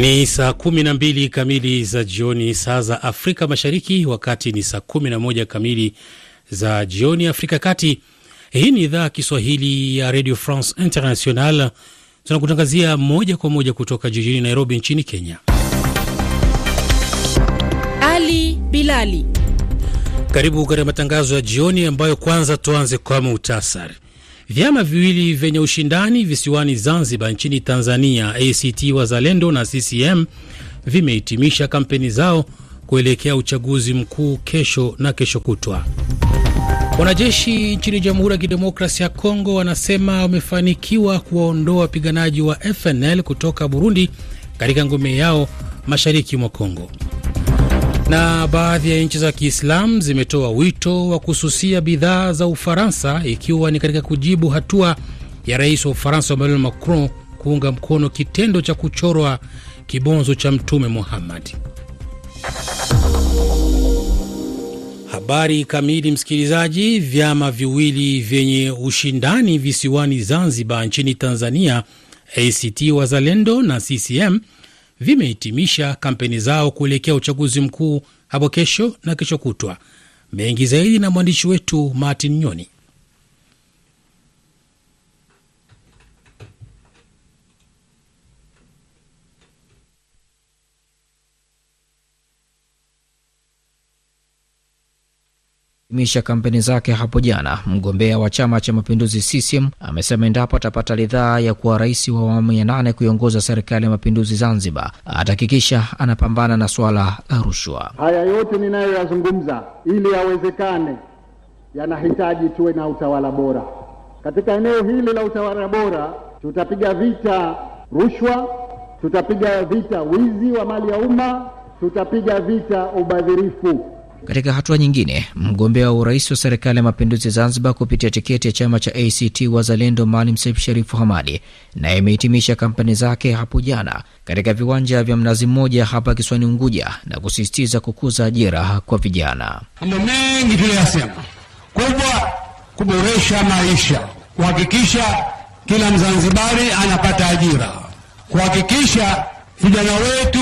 Ni saa kumi na mbili kamili za jioni saa za Afrika Mashariki, wakati ni saa kumi na moja kamili za jioni Afrika Kati. Hii ni idhaa Kiswahili ya Radio France International, tunakutangazia moja kwa moja kutoka jijini Nairobi nchini Kenya. Ali Bilali, karibu katika matangazo ya jioni ambayo kwanza tuanze kwa muhtasari. Vyama viwili vyenye ushindani visiwani Zanzibar nchini Tanzania, ACT Wazalendo na CCM vimehitimisha kampeni zao kuelekea uchaguzi mkuu kesho na kesho kutwa. Wanajeshi nchini Jamhuri ya Kidemokrasia ya Kongo wanasema wamefanikiwa kuwaondoa wapiganaji wa FNL kutoka Burundi katika ngome yao mashariki mwa Kongo. Na baadhi ya nchi za Kiislamu zimetoa wito wa kususia bidhaa za Ufaransa ikiwa ni katika kujibu hatua ya rais wa Ufaransa Emmanuel Macron kuunga mkono kitendo cha kuchorwa kibonzo cha Mtume Muhammad. Habari kamili, msikilizaji. Vyama viwili vyenye ushindani visiwani Zanzibar nchini Tanzania, ACT Wazalendo na CCM vimehitimisha kampeni zao kuelekea uchaguzi mkuu hapo kesho na kesho kutwa. Mengi zaidi na mwandishi wetu Martin Nyoni. Misha kampeni zake hapo jana, mgombea wa chama cha mapinduzi CCM amesema endapo atapata ridhaa ya kuwa rais wa awamu ya nane kuiongoza serikali ya mapinduzi Zanzibar, atahakikisha anapambana na swala la rushwa. Haya yote ninayoyazungumza, ili yawezekane, yanahitaji tuwe na utawala bora. Katika eneo hili la utawala bora, tutapiga vita rushwa, tutapiga vita wizi wa mali ya umma, tutapiga vita ubadhirifu. Katika hatua nyingine, mgombea wa urais wa serikali ya mapinduzi Zanzibar kupitia tiketi ya chama cha ACT Wazalendo Maalim Seif Sharifu Hamadi naye imehitimisha kampeni zake hapo jana katika viwanja vya Mnazi Mmoja hapa kisiwani Unguja na kusisitiza kukuza ajira kwa vijana. Mambo mengi tuliyasema, kubwa kuboresha maisha, kuhakikisha kila Mzanzibari anapata ajira, kuhakikisha vijana wetu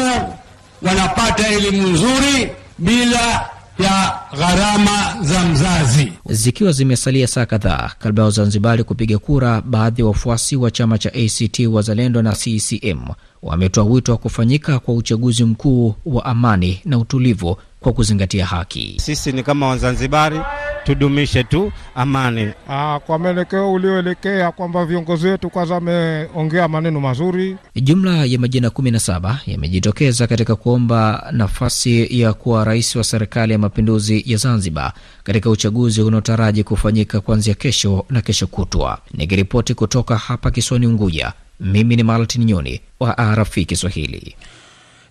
wanapata elimu nzuri bila ya gharama za mzazi. Zikiwa zimesalia saa kadhaa kabla ya Wazanzibari kupiga kura, baadhi ya wafuasi wa chama cha ACT Wazalendo na CCM wametoa wito wa kufanyika kwa uchaguzi mkuu wa amani na utulivu kwa kuzingatia haki. Sisi ni kama Wazanzibari tudumishe tu amani. Aa, kwa mwelekeo ulioelekea kwamba viongozi wetu kwanza wameongea maneno mazuri. Jumla ya majina 17 yamejitokeza katika kuomba nafasi ya kuwa rais wa serikali ya mapinduzi ya Zanzibar katika uchaguzi unaotaraji kufanyika kuanzia kesho na kesho kutwa. Nikiripoti kutoka hapa kisiwani Unguja, mimi ni Martin Nyoni wa RFI Kiswahili.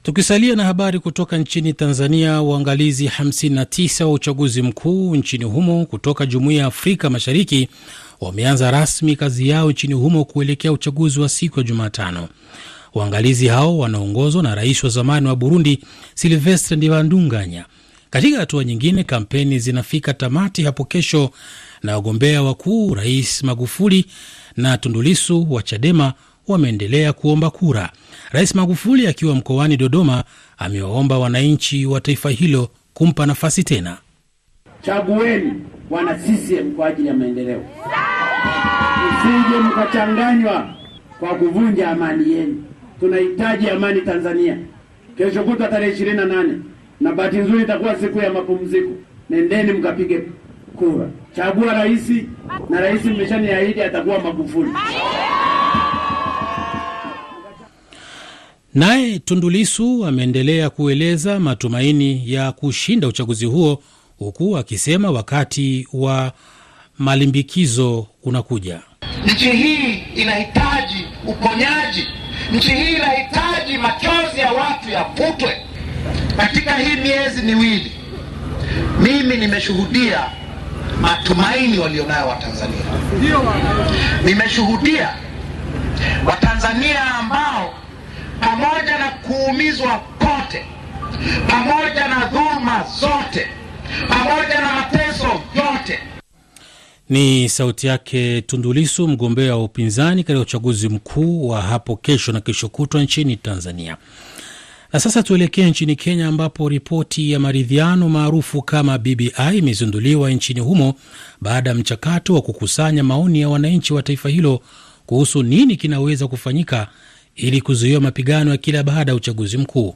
Tukisalia na habari kutoka nchini Tanzania, waangalizi 59 wa uchaguzi mkuu nchini humo kutoka Jumuiya ya Afrika Mashariki wameanza rasmi kazi yao nchini humo kuelekea uchaguzi wa siku ya Jumatano. Waangalizi hao wanaongozwa na rais wa zamani wa Burundi Silvestre Ndibandunganya. Katika hatua nyingine, kampeni zinafika tamati hapo kesho na wagombea wakuu Rais Magufuli na Tundulisu wa Chadema wameendelea kuomba kura. Rais Magufuli akiwa mkoani Dodoma amewaomba wananchi wa taifa hilo kumpa nafasi tena. Chagueni wana CCM kwa ajili ya maendeleo, msije mkachanganywa kwa kuvunja amani yenu. Tunahitaji amani Tanzania. Kesho kutwa tarehe ishirini na nane na bahati nzuri itakuwa siku ya mapumziko, nendeni mkapige kura, chagua rais, na rais mmeshaniahidi atakuwa Magufuli. Naye Tundulisu ameendelea kueleza matumaini ya kushinda uchaguzi huo huku akisema wakati wa malimbikizo unakuja. Nchi hii inahitaji uponyaji. Nchi hii inahitaji machozi ya watu yafutwe. Katika hii miezi miwili, mimi nimeshuhudia matumaini walionayo Watanzania. Nimeshuhudia Watanzania ambao pamoja na kuumizwa kote, pamoja na dhuluma zote, pamoja na mateso yote. Ni sauti yake Tundulisu, mgombea wa upinzani katika uchaguzi mkuu wa hapo kesho na kesho kutwa nchini Tanzania. Na sasa tuelekee nchini Kenya ambapo ripoti ya maridhiano maarufu kama BBI imezinduliwa nchini humo baada ya mchakato wa kukusanya maoni ya wananchi wa taifa hilo kuhusu nini kinaweza kufanyika ili kuzuia mapigano ya kila baada ya uchaguzi mkuu.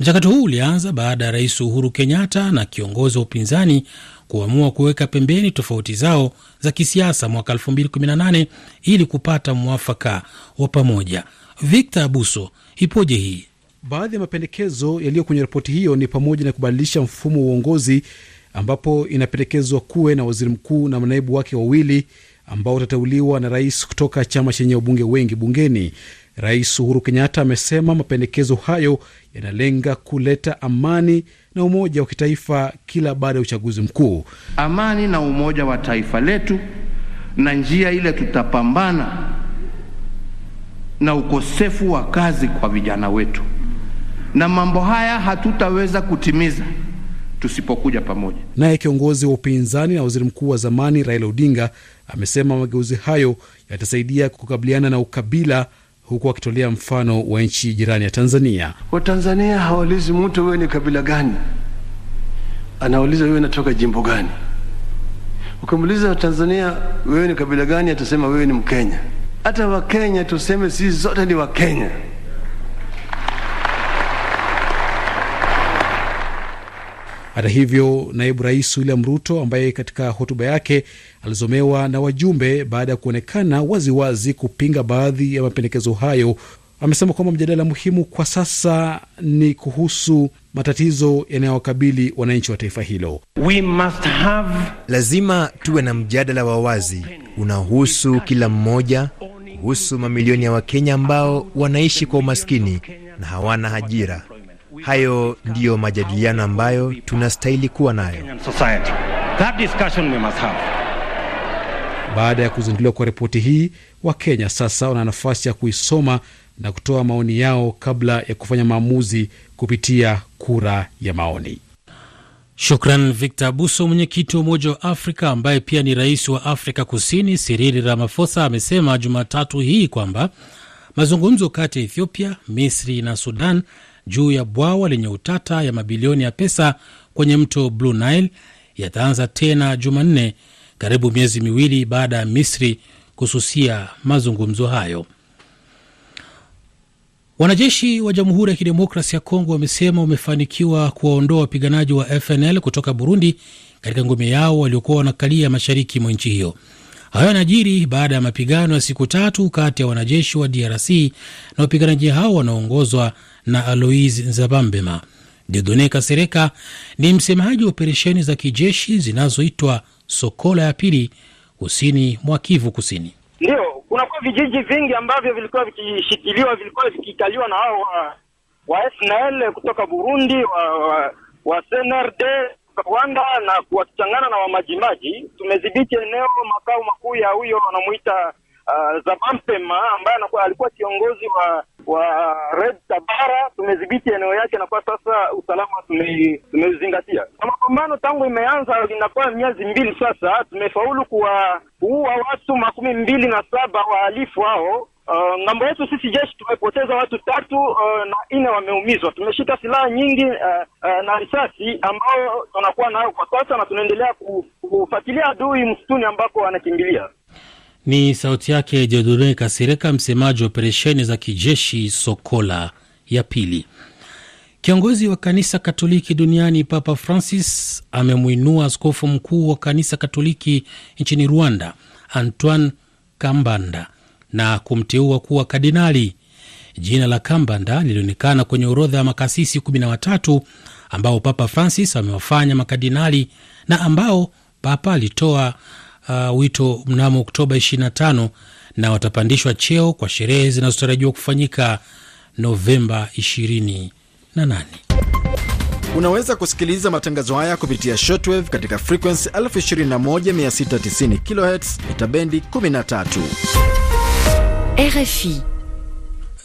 Mchakato huu ulianza baada ya Rais Uhuru Kenyatta na kiongozi wa upinzani kuamua kuweka pembeni tofauti zao za kisiasa mwaka 2018 ili kupata mwafaka wa pamoja. Victor Abuso, ipoje hii? Baadhi ya mapendekezo yaliyo kwenye ripoti hiyo ni pamoja na kubadilisha mfumo wa uongozi ambapo inapendekezwa kuwe na waziri mkuu na manaibu wake wawili ambao watateuliwa na rais kutoka chama chenye wabunge wengi bungeni. Rais Uhuru Kenyatta amesema mapendekezo hayo yanalenga kuleta amani na umoja wa kitaifa kila baada ya uchaguzi mkuu. Amani na umoja wa taifa letu, na njia ile tutapambana na ukosefu wa kazi kwa vijana wetu, na mambo haya hatutaweza kutimiza tusipokuja pamoja. Naye kiongozi wa upinzani na waziri mkuu wa zamani Raila Odinga amesema mageuzi hayo yatasaidia kukabiliana na ukabila, huku akitolea mfano wa nchi jirani ya Tanzania. Watanzania hawaulizi mtu wewe ni kabila gani, anauliza wewe natoka jimbo gani. Ukimuuliza Tanzania wewe ni kabila gani, atasema wewe ni Mkenya. Hata Wakenya tuseme sisi zote ni Wakenya. Hata hivyo, naibu rais William Ruto ambaye katika hotuba yake alizomewa na wajumbe baada ya kuonekana waziwazi kupinga baadhi ya mapendekezo hayo, amesema kwamba mjadala muhimu kwa sasa ni kuhusu matatizo yanayowakabili wananchi wa taifa hilo. We must have... lazima tuwe na mjadala wa wazi unaohusu kila mmoja, kuhusu mamilioni ya Wakenya ambao wanaishi kwa umaskini na hawana ajira. Hayo ndiyo majadiliano ambayo tunastahili kuwa nayo. Baada ya kuzinduliwa kwa ripoti hii, Wakenya sasa wana nafasi ya kuisoma na kutoa maoni yao kabla ya kufanya maamuzi kupitia kura ya maoni. Shukran Victor Abuso. Mwenyekiti wa Umoja wa Afrika ambaye pia ni rais wa Afrika Kusini Cyril Ramaphosa amesema Jumatatu hii kwamba mazungumzo kati ya Ethiopia, Misri na Sudan juu ya bwawa lenye utata ya mabilioni ya pesa kwenye mto Blue Nile yataanza tena Jumanne, karibu miezi miwili baada ya Misri kususia mazungumzo hayo. Wanajeshi wa Jamhuri ya Kidemokrasi ya Kongo wamesema wamefanikiwa kuwaondoa wapiganaji wa FNL kutoka Burundi katika ngome yao waliokuwa wanakalia mashariki mwa nchi hiyo. Hayo yanajiri baada ya mapigano ya siku tatu kati ya wanajeshi wa DRC na wapiganaji hao wanaoongozwa na Alois Nzabambema. Dieudonne Kasereka ni msemaji wa operesheni za kijeshi zinazoitwa Sokola ya pili kusini mwa Kivu Kusini. Ndio kunakuwa vijiji vingi ambavyo vilikuwa vikishikiliwa, vilikuwa vikikaliwa na hao wa, FNL kutoka Burundi, wa, wa, wa Rwanda na wakichangana na wamajimaji. Tumedhibiti eneo makao makuu ya huyo wanamuita uh, Zabampema ambaye alikuwa kiongozi wa wa Red Tabara. Tumedhibiti eneo yake na kwa sasa usalama tumeuzingatia. Na mapambano tangu imeanza inakuwa miezi mbili sasa, tumefaulu kuwaua watu makumi mbili na saba wahalifu hao. Uh, ng'ambo yetu sisi jeshi tumepoteza watu tatu uh, na nne wameumizwa. Tumeshika silaha nyingi uh, uh, na risasi ambao tunakuwa nayo kwa sasa, na tunaendelea kufuatilia adui msituni ambako wanakimbilia. Ni sauti yake Dieudonne Kasireka, msemaji wa operesheni za kijeshi Sokola ya pili. Kiongozi wa kanisa Katoliki duniani Papa Francis amemwinua askofu mkuu wa kanisa Katoliki nchini Rwanda Antoine Kambanda na kumteua kuwa kardinali. Jina la Kambanda lilionekana kwenye orodha ya makasisi 13 ambao Papa Francis amewafanya makardinali na ambao Papa alitoa uh, wito mnamo Oktoba 25 na watapandishwa cheo kwa sherehe zinazotarajiwa kufanyika Novemba 28. Unaweza kusikiliza matangazo haya kupitia shortwave katika frequency 21690 kHz mita bendi 13. RFI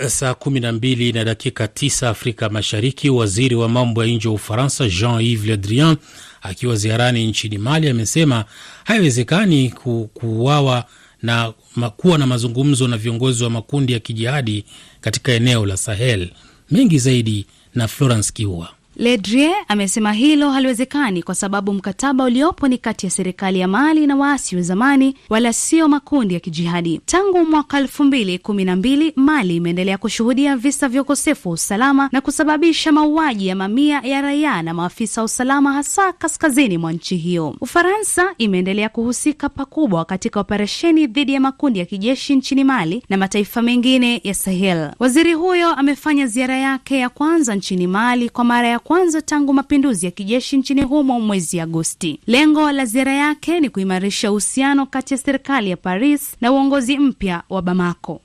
Saa 12 na dakika 9 Afrika Mashariki. Waziri wa mambo ya nje wa Ufaransa Jean-Yves Le Drian akiwa ziarani nchini Mali amesema haiwezekani ku, kuuawa na kuwa na mazungumzo na viongozi wa makundi ya kijihadi katika eneo la Sahel. Mengi zaidi na Florence Kiua. Ledrie amesema hilo haliwezekani kwa sababu mkataba uliopo ni kati ya serikali ya Mali na waasi wa zamani, wala sio makundi ya kijihadi. Tangu mwaka elfu mbili kumi na mbili Mali imeendelea kushuhudia visa vya ukosefu wa usalama na kusababisha mauaji ya mamia ya raia na maafisa wa usalama, hasa kaskazini mwa nchi hiyo. Ufaransa imeendelea kuhusika pakubwa katika operesheni dhidi ya makundi ya kijeshi nchini Mali na mataifa mengine ya Sahel. Waziri huyo amefanya ziara yake ya kwanza nchini Mali kwa mara ya kwanza tangu mapinduzi ya kijeshi nchini humo mwezi Agosti. Lengo la ziara yake ni kuimarisha uhusiano kati ya serikali ya Paris na uongozi mpya wa Bamako.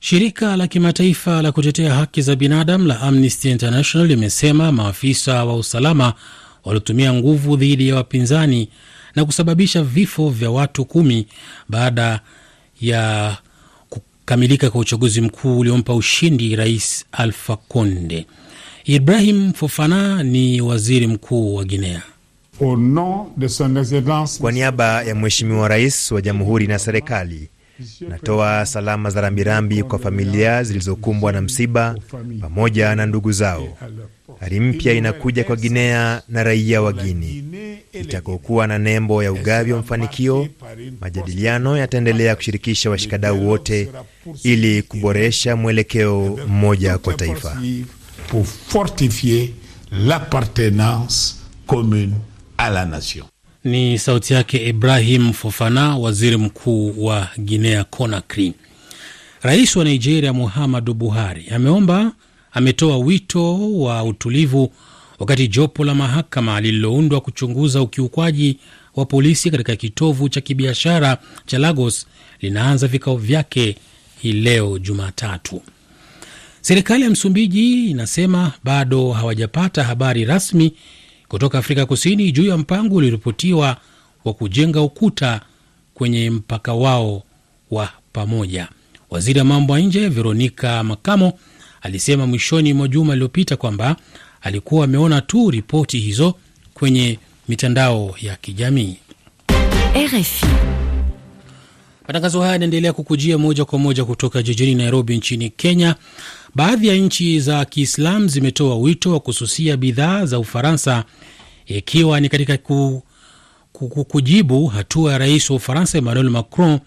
Shirika la kimataifa la kutetea haki za binadamu la Amnesty International limesema maafisa wa usalama waliotumia nguvu dhidi ya wapinzani na kusababisha vifo vya watu kumi baada ya kukamilika kwa uchaguzi mkuu uliompa ushindi Rais Alpha Conde. Ibrahim Fofana ni waziri mkuu wa Guinea. Kwa niaba ya Mheshimiwa Rais wa Jamhuri na serikali, natoa salama za rambirambi kwa familia zilizokumbwa na msiba pamoja na ndugu zao. Hali mpya inakuja kwa Guinea na raia wa Guini itakokuwa na nembo ya ugavi wa mafanikio. Majadiliano yataendelea kushirikisha washikadau wote ili kuboresha mwelekeo mmoja kwa taifa. Pour fortifier l'appartenance commune à la nation. Ni sauti yake Ibrahim Fofana, waziri mkuu wa Guinea Conakry. Rais wa Nigeria Muhammadu Buhari ameomba ametoa wito wa utulivu wakati jopo la mahakama lililoundwa kuchunguza ukiukwaji wa polisi katika kitovu cha kibiashara cha Lagos linaanza vikao vyake hii leo Jumatatu. Serikali ya Msumbiji inasema bado hawajapata habari rasmi kutoka Afrika Kusini juu ya mpango ulioripotiwa wa kujenga ukuta kwenye mpaka wao wa pamoja. Waziri wa mambo ya nje Veronica Makamo alisema mwishoni mwa juma aliyopita kwamba alikuwa ameona tu ripoti hizo kwenye mitandao ya kijamii. RFI. Matangazo haya yanaendelea kukujia moja kwa moja kutoka jijini Nairobi nchini Kenya. Baadhi ya nchi za Kiislam zimetoa wito wa kususia bidhaa za Ufaransa ikiwa ni katika ku, ku, ku, kujibu hatua ya rais wa Ufaransa Emmanuel Macron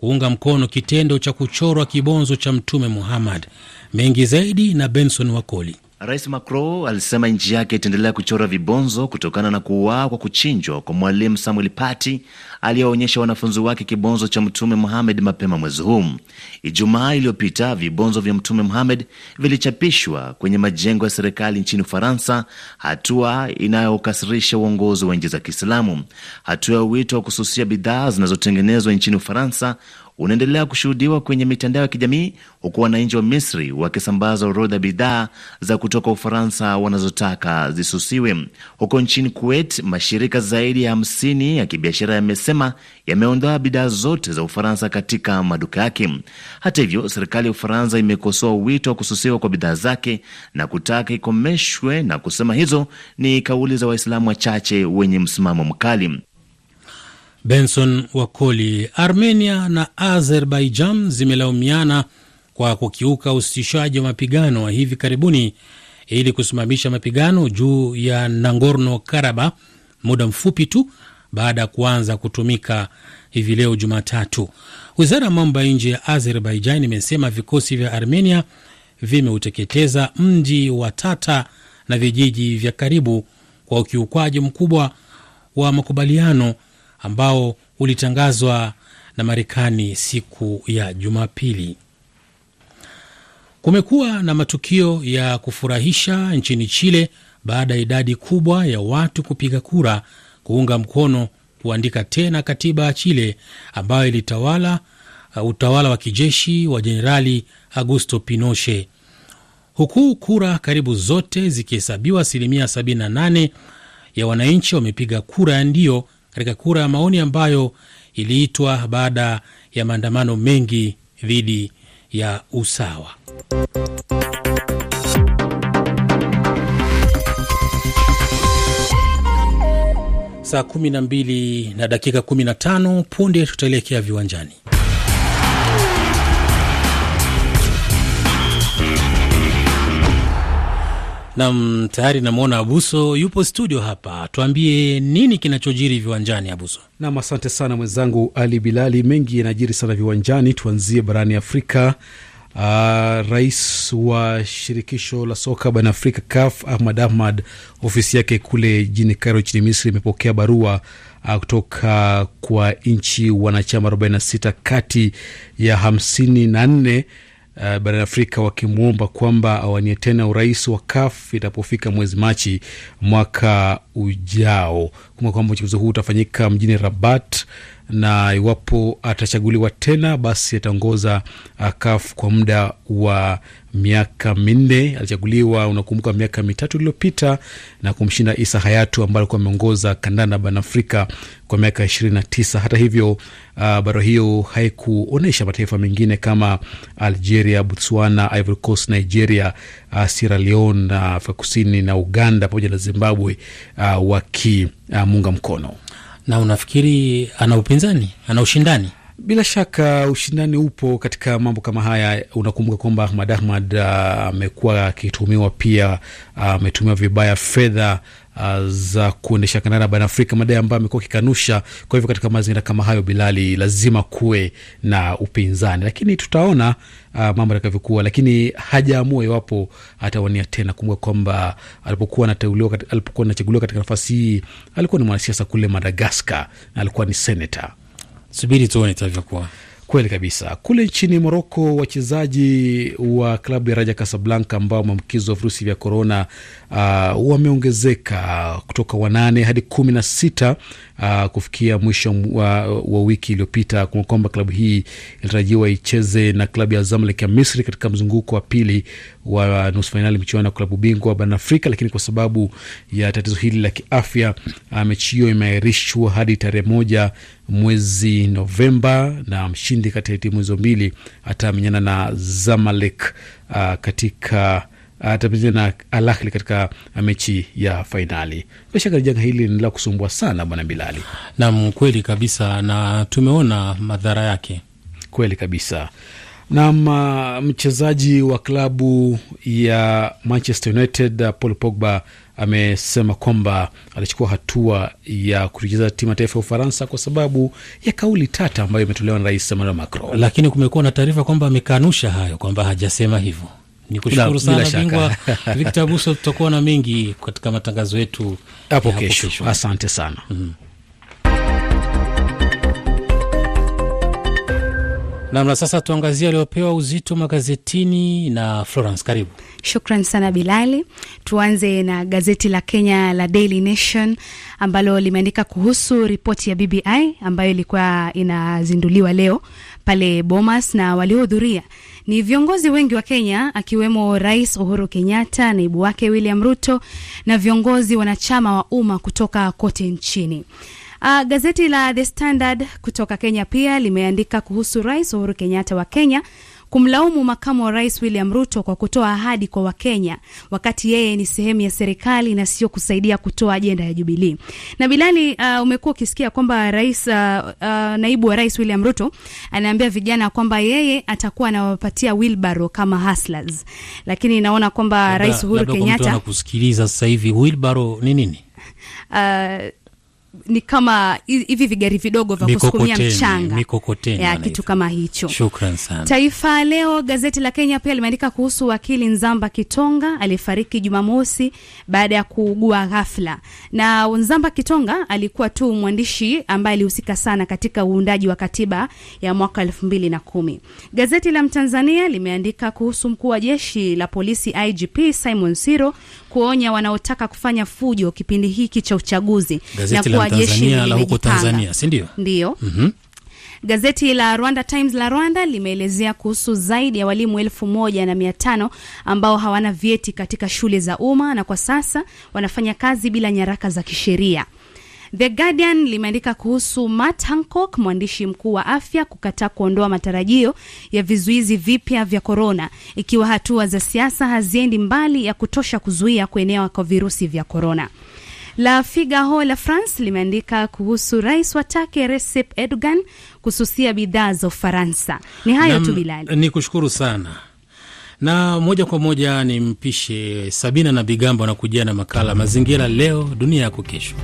kuunga mkono kitendo cha kuchorwa kibonzo cha Mtume Muhammad. Mengi zaidi na Benson Wakoli. Rais Macron alisema nchi yake itaendelea kuchora vibonzo kutokana na kuuawa kwa kuchinjwa kwa mwalimu Samuel Paty aliyeonyesha wanafunzi wake kibonzo cha Mtume Muhammad mapema mwezi huu. Ijumaa iliyopita vibonzo vya Mtume Muhammad vilichapishwa kwenye majengo ya serikali nchini Ufaransa, hatua inayokasirisha uongozi wa nchi za Kiislamu. Hatua ya wito wa kususia bidhaa zinazotengenezwa nchini Ufaransa unaendelea kushuhudiwa kwenye mitandao ya kijamii huku wananchi wa Misri wakisambaza orodha bidhaa za kutoka Ufaransa wanazotaka zisusiwe. Huko nchini Kuwait, mashirika zaidi ya hamsini ya kibiashara yamesema yameondoa bidhaa zote za Ufaransa katika maduka yake. Hata hivyo, serikali ya Ufaransa imekosoa wito wa kususiwa kwa bidhaa zake na kutaka ikomeshwe na kusema hizo ni kauli za Waislamu wachache wenye msimamo mkali. Benson Wakoli. Armenia na Azerbaijan zimelaumiana kwa kukiuka usitishaji wa mapigano wa hivi karibuni ili kusimamisha mapigano juu ya Nagorno Karabakh muda mfupi tu baada ya kuanza kutumika hivi leo Jumatatu. Wizara ya mambo ya nje ya Azerbaijan imesema vikosi vya Armenia vimeuteketeza mji wa Tata na vijiji vya karibu kwa ukiukwaji mkubwa wa makubaliano ambao ulitangazwa na Marekani siku ya Jumapili. Kumekuwa na matukio ya kufurahisha nchini Chile baada ya idadi kubwa ya watu kupiga kura kuunga mkono kuandika tena katiba ya Chile ambayo ilitawala uh, utawala wa kijeshi wa Jenerali Augusto Pinochet, huku kura karibu zote zikihesabiwa. Asilimia 78 ya wananchi wamepiga kura ya ndio katika kura ya maoni ambayo iliitwa baada ya maandamano mengi dhidi ya usawa. Saa 12 na dakika 15 punde tutaelekea viwanjani. Nam, tayari namwona Abuso yupo studio hapa. Tuambie nini kinachojiri viwanjani, Abuso? Nam, asante sana mwenzangu Ali Bilali. Mengi yanajiri sana viwanjani. Tuanzie barani Afrika. Uh, rais wa shirikisho la soka barani Afrika CAF Ahmad Ahmad, ofisi yake kule jini Cairo nchini Misri imepokea barua uh, kutoka kwa nchi wanachama 46 kati ya 54 uh, barani Afrika wakimwomba kwamba awanie tena urais wa CAF itapofika mwezi Machi mwaka ujao. Kumbuka kwamba uchaguzi huu utafanyika mjini Rabat na iwapo atachaguliwa tena basi ataongoza uh, CAF kwa muda wa miaka minne. Alichaguliwa, unakumbuka, miaka mitatu iliyopita na kumshinda Isa Hayatu ambaye alikuwa ameongoza kandanda barani Afrika kwa miaka ishirini na tisa. Hata hivyo, uh, bara hiyo haikuonyesha mataifa mengine kama Algeria, Botswana, Ivory Coast, Nigeria, uh, Sierra Leone, uh, Afrika Kusini na Uganda pamoja na Zimbabwe uh, wakimunga uh, mkono na unafikiri ana upinzani, ana ushindani? Bila shaka ushindani upo katika mambo kama haya. Unakumbuka kwamba Ahmad Ahmad amekuwa uh, akituhumiwa pia ametumiwa uh, vibaya fedha uh, za kuendesha kandanda barani Afrika, madai ambayo amekuwa akikanusha. Kwa hivyo katika mazingira kama hayo, Bilali, lazima kuwe na upinzani, lakini tutaona uh, mambo yatakavyokuwa, lakini hajaamua iwapo atawania tena. Kumbuka kwamba alipokuwa anateuliwa, alipokuwa anachaguliwa katika nafasi hii, alikuwa ni mwanasiasa kule Madagaskar na alikuwa ni senata. Subiri tuone itavyokuwa. Kweli kabisa. Kule nchini Moroko, wachezaji wa klabu ya Raja Kasablanka ambao wameambukizwa virusi vya korona uh, wameongezeka kutoka wanane hadi kumi na sita uh, kufikia mwisho wa, wa wiki iliyopita. Kwamba klabu hii ilitarajiwa icheze na klabu ya Zamalek ya Misri katika mzunguko wa pili wa nusu fainali michuano ya klabu bingwa barani Afrika, lakini kwa sababu ya tatizo hili la kiafya uh, mechi hiyo imeahirishwa hadi tarehe moja mwezi Novemba, na mshindi kati ya timu hizo mbili atamenyana na Zamalek uh, katika atamenyana na Al Ahly katika mechi ya fainali. Bila shaka janga hili linaendelea kusumbua sana bwana Bilali. Nam, kweli kabisa, na tumeona madhara yake kweli kabisa. Nam, mchezaji wa klabu ya Manchester United Paul Pogba amesema kwamba alichukua hatua ya kucheza timu ya taifa ya Ufaransa kwa sababu ya kauli tata ambayo imetolewa na Rais Emmanuel Macron. Lakini kumekuwa na taarifa kwamba amekanusha hayo, kwamba hajasema hivyo. Ni kushukuru sana bingwa Victor Buso. Tutakuwa na mengi katika matangazo yetu hapo kesho. Asante sana. mm -hmm. Namna sasa, tuangazie aliopewa uzito magazetini na Florence, karibu. Shukran sana Bilali. Tuanze na gazeti la Kenya la Daily Nation ambalo limeandika kuhusu ripoti ya BBI ambayo ilikuwa inazinduliwa leo pale Bomas, na waliohudhuria ni viongozi wengi wa Kenya akiwemo Rais Uhuru Kenyatta, naibu wake William Ruto na viongozi wanachama wa umma kutoka kote nchini. Uh, gazeti la The Standard kutoka Kenya pia limeandika kuhusu Rais Uhuru Kenyatta wa Kenya kumlaumu makamu wa rais William Ruto kwa kutoa ahadi kwa Wakenya wakati yeye ni sehemu ya serikali na sio kusaidia kutoa ajenda ya Jubilii. Na Bilali, uh, umekuwa ukisikia kwamba rais uh, uh, naibu wa rais William Ruto anaambia vijana kwamba yeye atakuwa anawapatia wheelbarrow kama hustlers, lakini naona kwamba rais Uhuru Kenyatta anakusikiliza sasa hivi. Wheelbarrow ni nini? uh, ni kama hivi vigari vidogo vya kusukumia mchanga ya kitu kama hicho. Shukran sana. Taifa Leo gazeti la Kenya pia limeandika kuhusu wakili Nzamba Kitonga aliyefariki Jumamosi baada ya kuugua ghafla. Na Nzamba Kitonga alikuwa tu mwandishi ambaye alihusika sana katika uundaji wa katiba ya mwaka elfu mbili na kumi. Gazeti la Mtanzania limeandika kuhusu mkuu wa jeshi la polisi IGP Simon Siro kuonya wanaotaka kufanya fujo kipindi hiki cha uchaguzi Gazeti Tanzania la huko Tanzania, si ndio? Ndio. mm -hmm. Gazeti la Rwanda Times la Rwanda limeelezea kuhusu zaidi ya walimu elfu moja na mia tano ambao hawana vyeti katika shule za umma na kwa sasa wanafanya kazi bila nyaraka za kisheria. The Guardian limeandika kuhusu Matt Hancock, mwandishi mkuu wa afya, kukataa kuondoa matarajio ya vizuizi vipya vya korona, ikiwa hatua za siasa haziendi mbali ya kutosha kuzuia kuenea kwa virusi vya korona. La Figaro la France limeandika kuhusu rais wa Turkey Recep Erdogan kususia bidhaa za Ufaransa. Ni hayo tu Bilali. Ni kushukuru sana na moja kwa moja ni mpishe Sabina na Bigambo anakujia na makala Mazingira Leo Dunia Yako Kesho.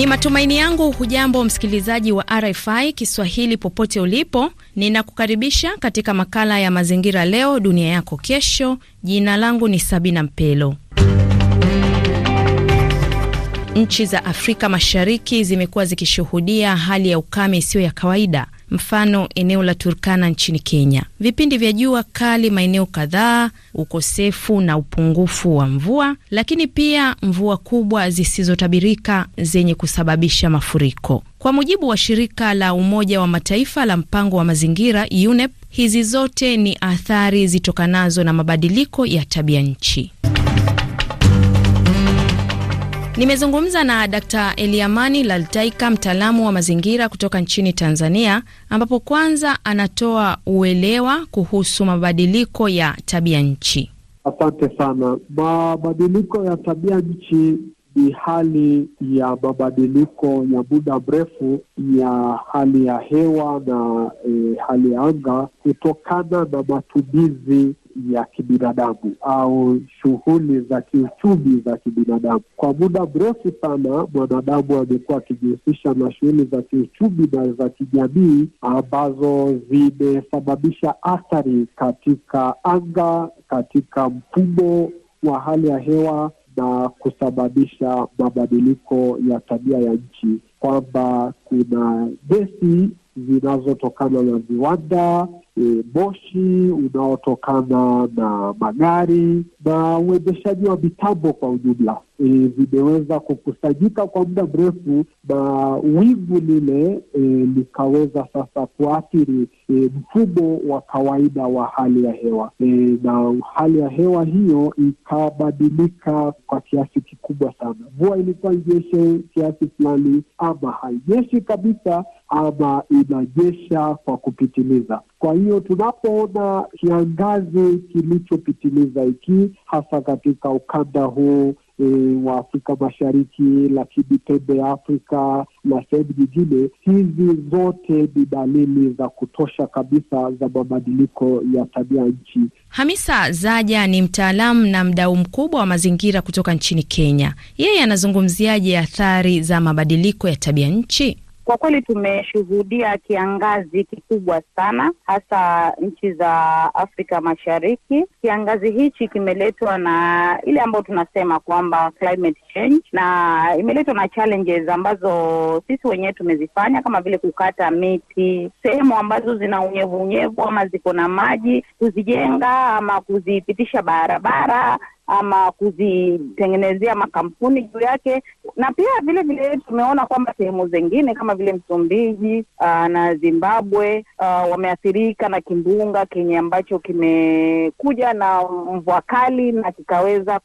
Ni matumaini yangu hujambo msikilizaji wa RFI Kiswahili popote ulipo. Ninakukaribisha katika makala ya mazingira leo dunia yako kesho. Jina langu ni Sabina Mpelo. Nchi za Afrika Mashariki zimekuwa zikishuhudia hali ya ukame isiyo ya kawaida. Mfano, eneo la Turkana nchini Kenya, vipindi vya jua kali maeneo kadhaa, ukosefu na upungufu wa mvua, lakini pia mvua kubwa zisizotabirika zenye kusababisha mafuriko. Kwa mujibu wa shirika la Umoja wa Mataifa la mpango wa mazingira UNEP, hizi zote ni athari zitokanazo na mabadiliko ya tabia nchi. Nimezungumza na Dkt. Eliamani Laltaika, mtaalamu wa mazingira kutoka nchini Tanzania, ambapo kwanza anatoa uelewa kuhusu mabadiliko ya tabia nchi. Asante sana. Mabadiliko ya tabia nchi ni hali ya mabadiliko ya muda mrefu ya hali ya hewa na e, hali ya anga kutokana na matumizi ya kibinadamu au shughuli za kiuchumi za kibinadamu. Kwa muda mrefu sana, mwanadamu amekuwa akijihusisha na shughuli za kiuchumi na za kijamii ambazo zimesababisha athari katika anga, katika mfumo wa hali ya hewa na kusababisha mabadiliko ya tabia ya nchi, kwamba kuna gesi zinazotokana na viwanda e, moshi unaotokana na magari na uendeshaji wa mitambo kwa ujumla e, vimeweza kukusanyika kwa muda mrefu, na wingu lile e, likaweza sasa kuathiri e, mfumo wa kawaida wa hali ya hewa e, na hali ya hewa hiyo ikabadilika kwa kiasi kikubwa sana. Mvua ilikuwa inyeshe kiasi fulani, ama haijeshi kabisa, ama inajesha kwa kupitiliza. Kwa hiyo tunapoona kiangazi kilichopitiliza hiki hasa katika ukanda huu e, wa Afrika Mashariki, lakini pembe ya Afrika na sehemu nyingine, hizi zote ni dalili za kutosha kabisa za mabadiliko ya tabia nchi. Hamisa Zaja ni mtaalamu na mdau mkubwa wa mazingira kutoka nchini Kenya. Yeye anazungumziaje athari za mabadiliko ya tabia nchi? Kwa kweli tumeshuhudia kiangazi kikubwa sana, hasa nchi za Afrika Mashariki. Kiangazi hichi kimeletwa na ile ambayo tunasema kwamba climate change, na imeletwa na challenges ambazo sisi wenyewe tumezifanya kama vile kukata miti sehemu ambazo zina unyevunyevu ama ziko na maji, kuzijenga ama kuzipitisha barabara ama kuzitengenezea makampuni juu yake, na pia vile vile tumeona kwamba sehemu zingine kama vile Msumbiji aa, na Zimbabwe aa, wameathirika na kimbunga kenye ambacho kimekuja na mvua kali na kikaweza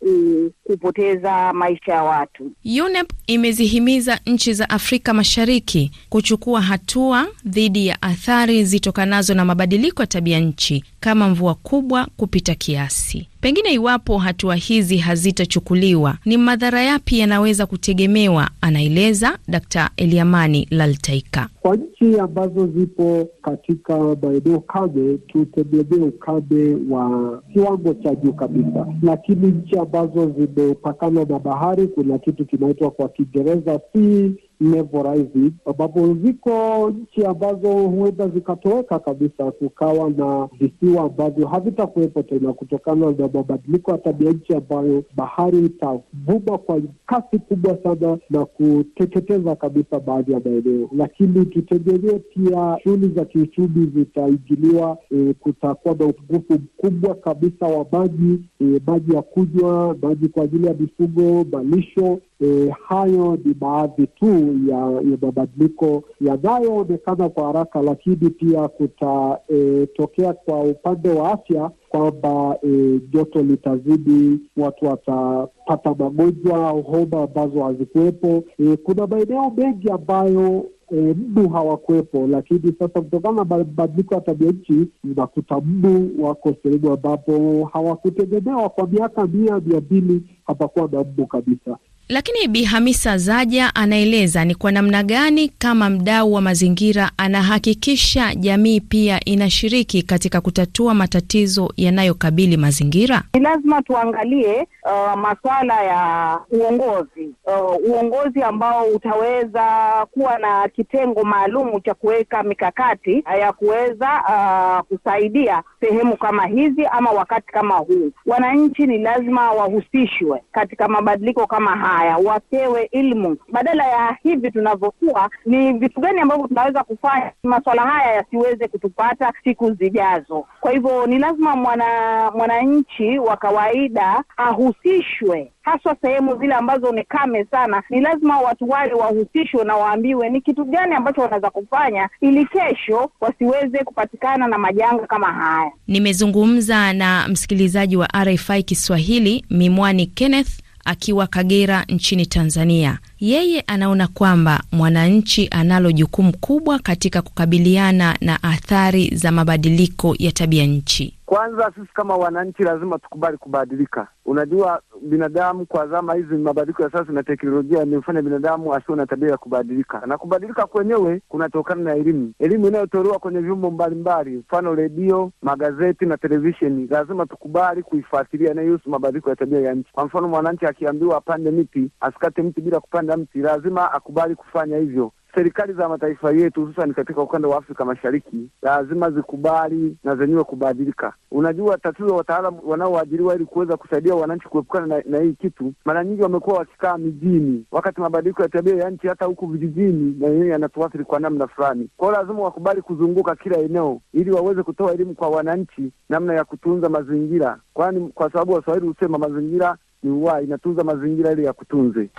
kupoteza maisha ya watu. UNEP imezihimiza nchi za Afrika Mashariki kuchukua hatua dhidi ya athari zitokanazo na mabadiliko ya tabia nchi kama mvua kubwa kupita kiasi. Pengine iwapo hatua hizi hazitachukuliwa, ni madhara yapi yanaweza kutegemewa? Anaeleza Dkt. Eliamani Laltaika. Kwa nchi ambazo zipo katika maeneo kame, tutegemee ukame wa kiwango cha juu kabisa, lakini nchi ambazo zimepakana na bahari, kuna kitu kinaitwa kwa Kiingereza sea rising, ambapo ziko nchi ambazo huenda zikatoweka kabisa, kukawa na visiwa ambavyo havitakuwepo tena kutokana na mabadiliko ya tabia nchi, ambayo bahari itavuma kwa kasi kubwa sana na kuteketeza kabisa baadhi ya maeneo. Lakini tutegemee pia shughuli za kiuchumi zitaingiliwa. E, kutakuwa na upungufu mkubwa kabisa wa maji e, maji ya kunywa, maji kwa ajili ya mifugo, malisho. E, hayo ni baadhi tu ya, ya mabadiliko yanayoonekana kwa haraka, lakini pia kutatokea e, kwa upande wa afya kwamba e, joto litazidi, watu watapata magonjwa au homa ambazo hazikuwepo. E, kuna maeneo mengi ambayo E, mbu hawakuwepo, lakini sasa kutokana na mabadiliko ya tabia nchi unakuta mbu wako sehemu ambapo hawakutegemewa. Kwa miaka mia mia mbili hapakuwa na mbu kabisa. Lakini Bi Hamisa Zaja anaeleza ni kwa namna gani kama mdau wa mazingira anahakikisha jamii pia inashiriki katika kutatua matatizo yanayokabili mazingira. Ni lazima tuangalie uh, masuala ya uongozi uh, uongozi ambao utaweza kuwa na kitengo maalum cha kuweka mikakati ya kuweza uh, kusaidia sehemu kama hizi ama wakati kama huu. Wananchi ni lazima wahusishwe katika mabadiliko kama haya, wapewe ilmu Badala ya hivi tunavyokuwa, ni vitu gani ambavyo tunaweza kufanya masuala haya yasiweze kutupata siku zijazo. Kwa hivyo ni lazima mwana mwananchi wa kawaida ahusishwe haswa sehemu zile ambazo ni kame sana, ni lazima watu wale wahusishwe na waambiwe ni kitu gani ambacho wanaweza kufanya ili kesho wasiweze kupatikana na majanga kama haya. Nimezungumza na msikilizaji wa RFI Kiswahili Mimwani Kenneth akiwa Kagera nchini Tanzania. Yeye anaona kwamba mwananchi analo jukumu kubwa katika kukabiliana na athari za mabadiliko ya tabia nchi. Kwanza sisi kama wananchi lazima tukubali kubadilika. Unajua, binadamu kwa zama hizi, mabadiliko ya sasa na teknolojia yamefanya binadamu asiwe na tabia ya kubadilika, na kubadilika kwenyewe kunatokana na elimu, elimu inayotolewa kwenye vyombo mbalimbali, mfano redio, magazeti na televisheni. Lazima tukubali kuifuatilia inayohusu mabadiliko ya tabia ya nchi. Kwa mfano, mwananchi akiambiwa apande miti, asikate mti bila kupanda mti, lazima akubali kufanya hivyo. Serikali za mataifa yetu hususan katika ukanda wa Afrika Mashariki lazima zikubali na zenyewe kubadilika. Unajua, tatizo wataalamu wanaoajiriwa ili kuweza kusaidia wananchi kuepukana na, na hii kitu, mara nyingi wamekuwa wakikaa mijini, wakati mabadiliko ya tabia ya nchi hata huku vijijini na yenyewe yanatuathiri kwa namna fulani. Kwa lazima wakubali kuzunguka kila eneo ili waweze kutoa elimu kwa wananchi namna ya kutunza mazingira, kwani kwa sababu Waswahili husema mazingira ni uhai, inatunza mazingira ili ya.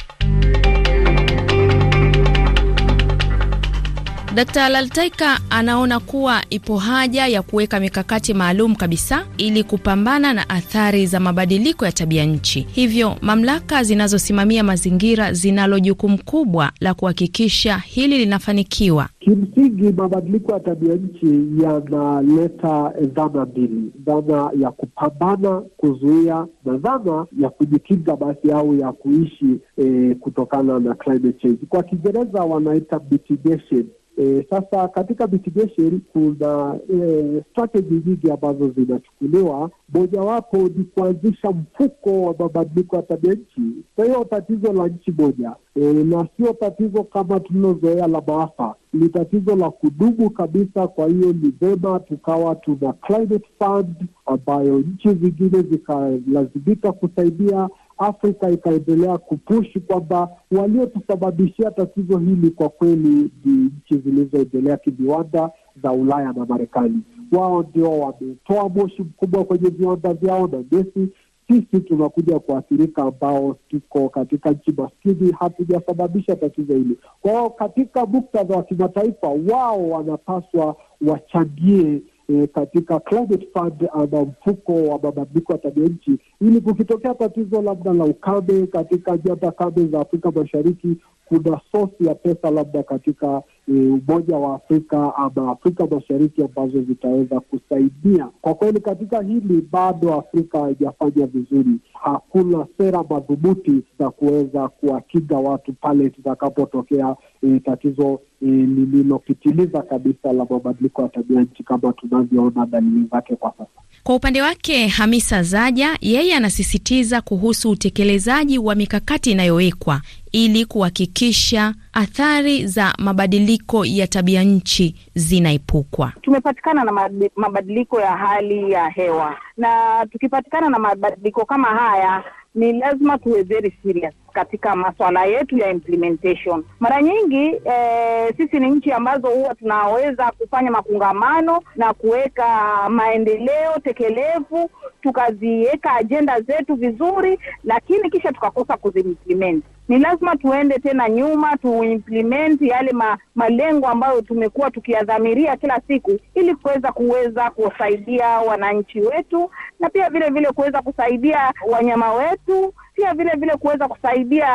Dkt. Laltaika anaona kuwa ipo haja ya kuweka mikakati maalum kabisa ili kupambana na athari za mabadiliko ya tabia nchi. Hivyo mamlaka zinazosimamia mazingira zinalo jukumu kubwa la kuhakikisha hili linafanikiwa. Kimsingi, mabadiliko ya tabia nchi yanaleta dhana mbili: dhana ya kupambana, kuzuia, na dhana ya kujikinga basi au ya kuishi e, kutokana na climate change. Kwa Kiingereza wanaita mitigation. E, sasa katika mitigation kuna e, strategy nyingi ambazo zinachukuliwa. Mojawapo ni kuanzisha mfuko wa mabadiliko ya tabia nchi. Kwa hiyo tatizo la nchi moja e, na sio tatizo kama tulilozoea la maafa, ni tatizo la kudumu kabisa. Kwa hiyo ni vema tukawa tuna climate fund ambayo nchi zingine zikalazimika kusaidia Afrika ikaendelea kupushi kwamba waliotusababishia tatizo hili kwa kweli ni nchi zilizoendelea kiviwanda za Ulaya na Marekani. Wao ndio wametoa moshi mkubwa kwenye viwanda vyao na gesi. Sisi tunakuja kuathirika, ambao tuko katika nchi maskini, hatujasababisha tatizo hili. Kwa hiyo katika muktadha wa kimataifa, wao wanapaswa wachangie E, katika climate fund ama mfuko wa mabadiliko ya tabia nchi, ili kukitokea tatizo labda la ukame katika jata kame za Afrika Mashariki, kuna sosi ya pesa labda katika e, Umoja wa Afrika ama Afrika Mashariki ambazo zitaweza kusaidia. Kwa kweli, katika hili bado Afrika haijafanya vizuri. Hakuna sera madhubuti za kuweza kuwakinga watu pale tutakapotokea e, tatizo e, lililopitiliza kabisa la mabadiliko ya tabia nchi kama tunavyoona dalili zake kwa sasa. Kwa upande wake Hamisa Zaja, yeye anasisitiza kuhusu utekelezaji wa mikakati inayowekwa ili kuhakikisha athari za mabadiliko ya tabia nchi zinaepukwa. Tumepatikana na mabadiliko ya hali ya hewa, na tukipatikana na mabadiliko kama haya ni lazima tuwe very serious katika maswala yetu ya implementation. Mara nyingi eh, sisi ni nchi ambazo huwa tunaweza kufanya makungamano na kuweka maendeleo tekelevu, tukaziweka ajenda zetu vizuri, lakini kisha tukakosa kuziimplement. Ni lazima tuende tena nyuma tuimplement yale ma, malengo ambayo tumekuwa tukiyadhamiria kila siku, ili kuweza kuweza kuwasaidia wananchi wetu na pia vile vile kuweza kusaidia wanyama wetu, pia vile vile kuweza kusaidia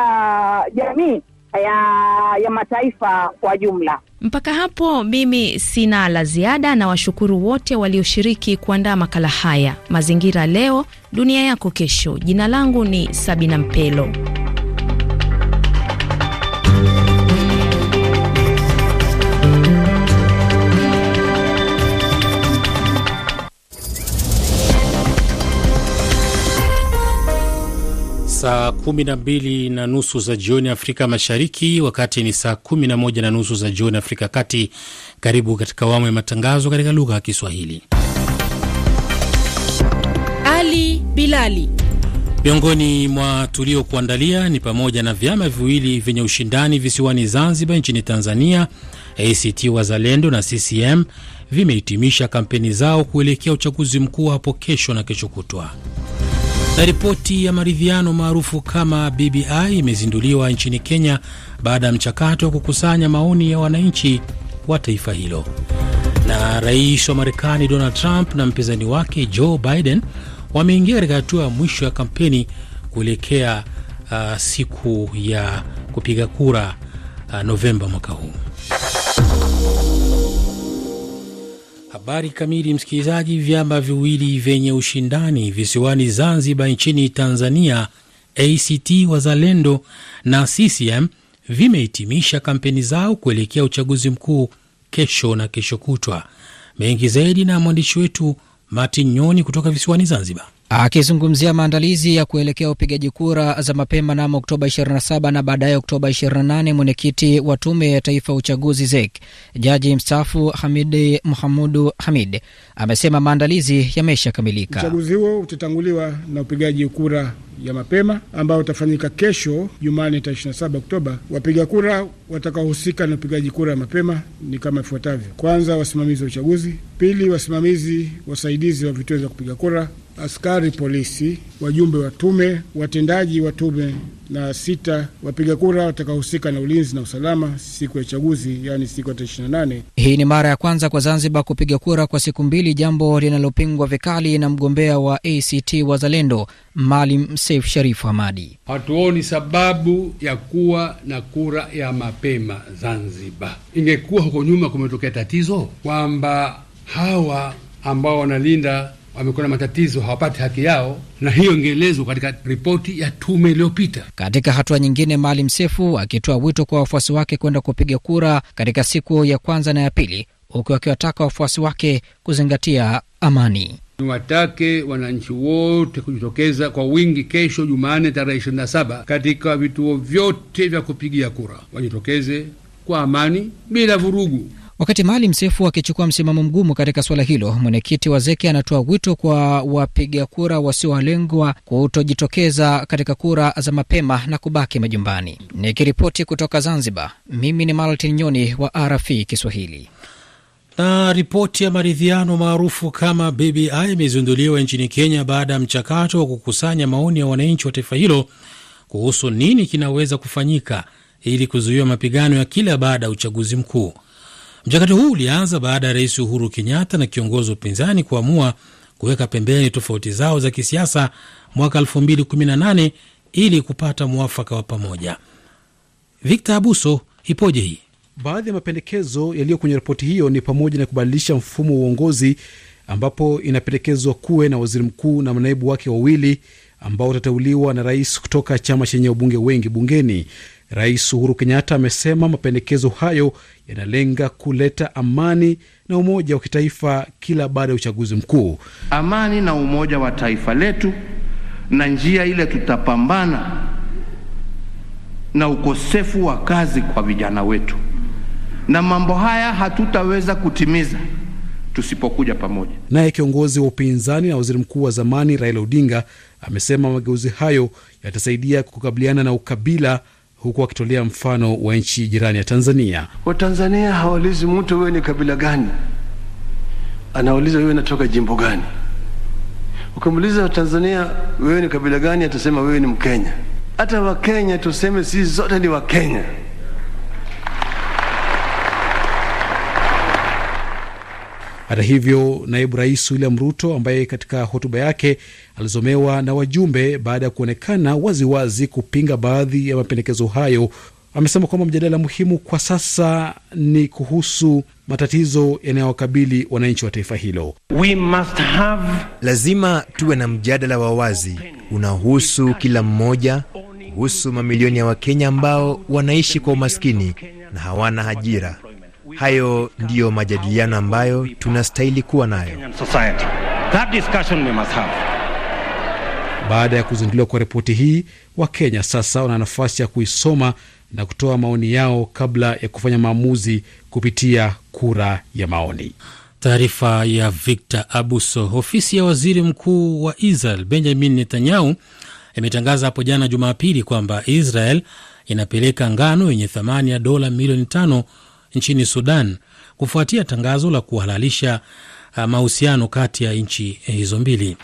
jamii ya ya mataifa kwa jumla. Mpaka hapo mimi sina la ziada, na washukuru wote walioshiriki kuandaa makala haya. Mazingira leo, dunia yako kesho. Jina langu ni Sabina Mpelo. Kumi na mbili na nusu za jioni Afrika Mashariki, wakati ni saa kumi na moja na nusu za jioni Afrika Kati. Karibu katika awamu ya matangazo katika lugha ya Kiswahili. Ali Bilali. Miongoni mwa tuliokuandalia ni pamoja na vyama viwili vyenye ushindani visiwani Zanzibar nchini Tanzania, ACT Wazalendo na CCM vimehitimisha kampeni zao kuelekea uchaguzi mkuu hapo kesho na kesho kutwa. Na ripoti ya maridhiano maarufu kama BBI imezinduliwa nchini Kenya baada ya mchakato wa kukusanya maoni ya wananchi wa taifa hilo. Na rais wa Marekani Donald Trump na mpinzani wake Joe Biden wameingia katika hatua ya mwisho ya kampeni kuelekea uh, siku ya kupiga kura uh, Novemba mwaka huu. Habari kamili, msikilizaji. Vyama viwili vyenye ushindani visiwani Zanzibar nchini Tanzania, ACT Wazalendo na CCM vimehitimisha kampeni zao kuelekea uchaguzi mkuu kesho na kesho kutwa. Mengi zaidi na mwandishi wetu Martin Nyoni kutoka visiwani Zanzibar. Akizungumzia maandalizi ya kuelekea upigaji kura za mapema namo Oktoba 27 na baadaye Oktoba 28, mwenyekiti wa Tume ya Taifa ya Uchaguzi ZEK Jaji mstaafu Hamidi Muhamudu Hamid amesema maandalizi yameshakamilika. Uchaguzi huo utatanguliwa na upigaji kura ya mapema ambao utafanyika kesho Jumane tarehe 27 Oktoba. Wapiga kura watakaohusika na upigaji kura ya mapema ni kama ifuatavyo: kwanza, wasimamizi wa uchaguzi; pili, wasimamizi wasaidizi wa vituo vya kupiga kura askari polisi, wajumbe wa tume, watendaji wa tume, na sita, wapiga kura watakaohusika na ulinzi na usalama siku ya uchaguzi, yaani siku ya tarehe 28. Hii ni mara ya kwanza kwa Zanzibar kupiga kura kwa siku mbili, jambo linalopingwa vikali na mgombea wa ACT Wazalendo Maalim Seif Sharif Hamadi. Hatuoni sababu ya kuwa na kura ya mapema Zanzibar. Ingekuwa huko nyuma kumetokea tatizo kwamba hawa ambao wanalinda wamekuwa na matatizo, hawapati haki yao, na hiyo ingeelezwa katika ripoti ya tume iliyopita. Katika hatua nyingine, Maalim Sefu akitoa wito kwa wafuasi wake kwenda kupiga kura katika siku ya kwanza na ya pili, huku akiwataka wafuasi wake kuzingatia amani. Niwatake wananchi wote kujitokeza kwa wingi kesho Jumanne tarehe 27 katika vituo vyote vya kupigia kura, wajitokeze kwa amani bila vurugu. Wakati Maalim Seif akichukua msimamo mgumu katika suala hilo, mwenyekiti wa ZEKI anatoa wito kwa wapiga kura wasiowalengwa kutojitokeza katika kura za mapema na kubaki majumbani. Nikiripoti kutoka Zanzibar, mimi ni Maltin Nyoni wa RFI Kiswahili. Na ripoti ya maridhiano maarufu kama BBI imezinduliwa nchini Kenya baada ya mchakato wa kukusanya maoni ya wananchi wa taifa hilo kuhusu nini kinaweza kufanyika ili kuzuia mapigano ya kila baada ya uchaguzi mkuu. Mchakato huu ulianza baada ya Rais Uhuru Kenyatta na kiongozi wa upinzani kuamua kuweka pembeni tofauti zao za kisiasa mwaka 2018 ili kupata mwafaka wa pamoja. Victor Abuso, ipoje hii? Baadhi ya mapendekezo yaliyo kwenye ripoti hiyo ni pamoja na kubadilisha mfumo wa uongozi ambapo inapendekezwa kuwe na waziri mkuu na manaibu wake wawili ambao watateuliwa na rais kutoka chama chenye wabunge wengi bungeni. Rais Uhuru Kenyatta amesema mapendekezo hayo yanalenga kuleta amani na umoja wa kitaifa kila baada ya uchaguzi mkuu. Amani na umoja wa taifa letu, na njia ile tutapambana na ukosefu wa kazi kwa vijana wetu, na mambo haya hatutaweza kutimiza tusipokuja pamoja. Naye kiongozi wa upinzani na waziri mkuu wa zamani Raila Odinga amesema mageuzi hayo yatasaidia kukabiliana na ukabila huku akitolea mfano wa nchi jirani ya Tanzania. Watanzania hawaulizi mtu wewe ni kabila gani, anauliza wewe natoka jimbo gani. Ukimuuliza Tanzania wewe ni kabila gani, atasema wewe ni Mkenya. Hata Wakenya tuseme sisi zote ni Wakenya. Hata hivyo, naibu rais William Ruto ambaye katika hotuba yake alizomewa na wajumbe baada ya kuonekana waziwazi kupinga baadhi ya mapendekezo hayo, amesema kwamba mjadala muhimu kwa sasa ni kuhusu matatizo yanayowakabili wananchi wa taifa hilo. We must have... lazima tuwe na mjadala wa wazi unahusu kila mmoja, kuhusu mamilioni ya Wakenya ambao wanaishi kwa umaskini na hawana ajira. Hayo ndiyo majadiliano ambayo tunastahili kuwa nayo. Baada ya kuzinduliwa kwa ripoti hii, Wakenya sasa wana nafasi ya kuisoma na kutoa maoni yao kabla ya kufanya maamuzi kupitia kura ya maoni. Taarifa ya Victor Abuso. Ofisi ya waziri mkuu wa Israel Benjamin Netanyahu imetangaza hapo jana Jumapili kwamba Israel inapeleka ngano yenye thamani ya dola milioni tano nchini Sudan kufuatia tangazo la kuhalalisha mahusiano kati ya nchi hizo mbili.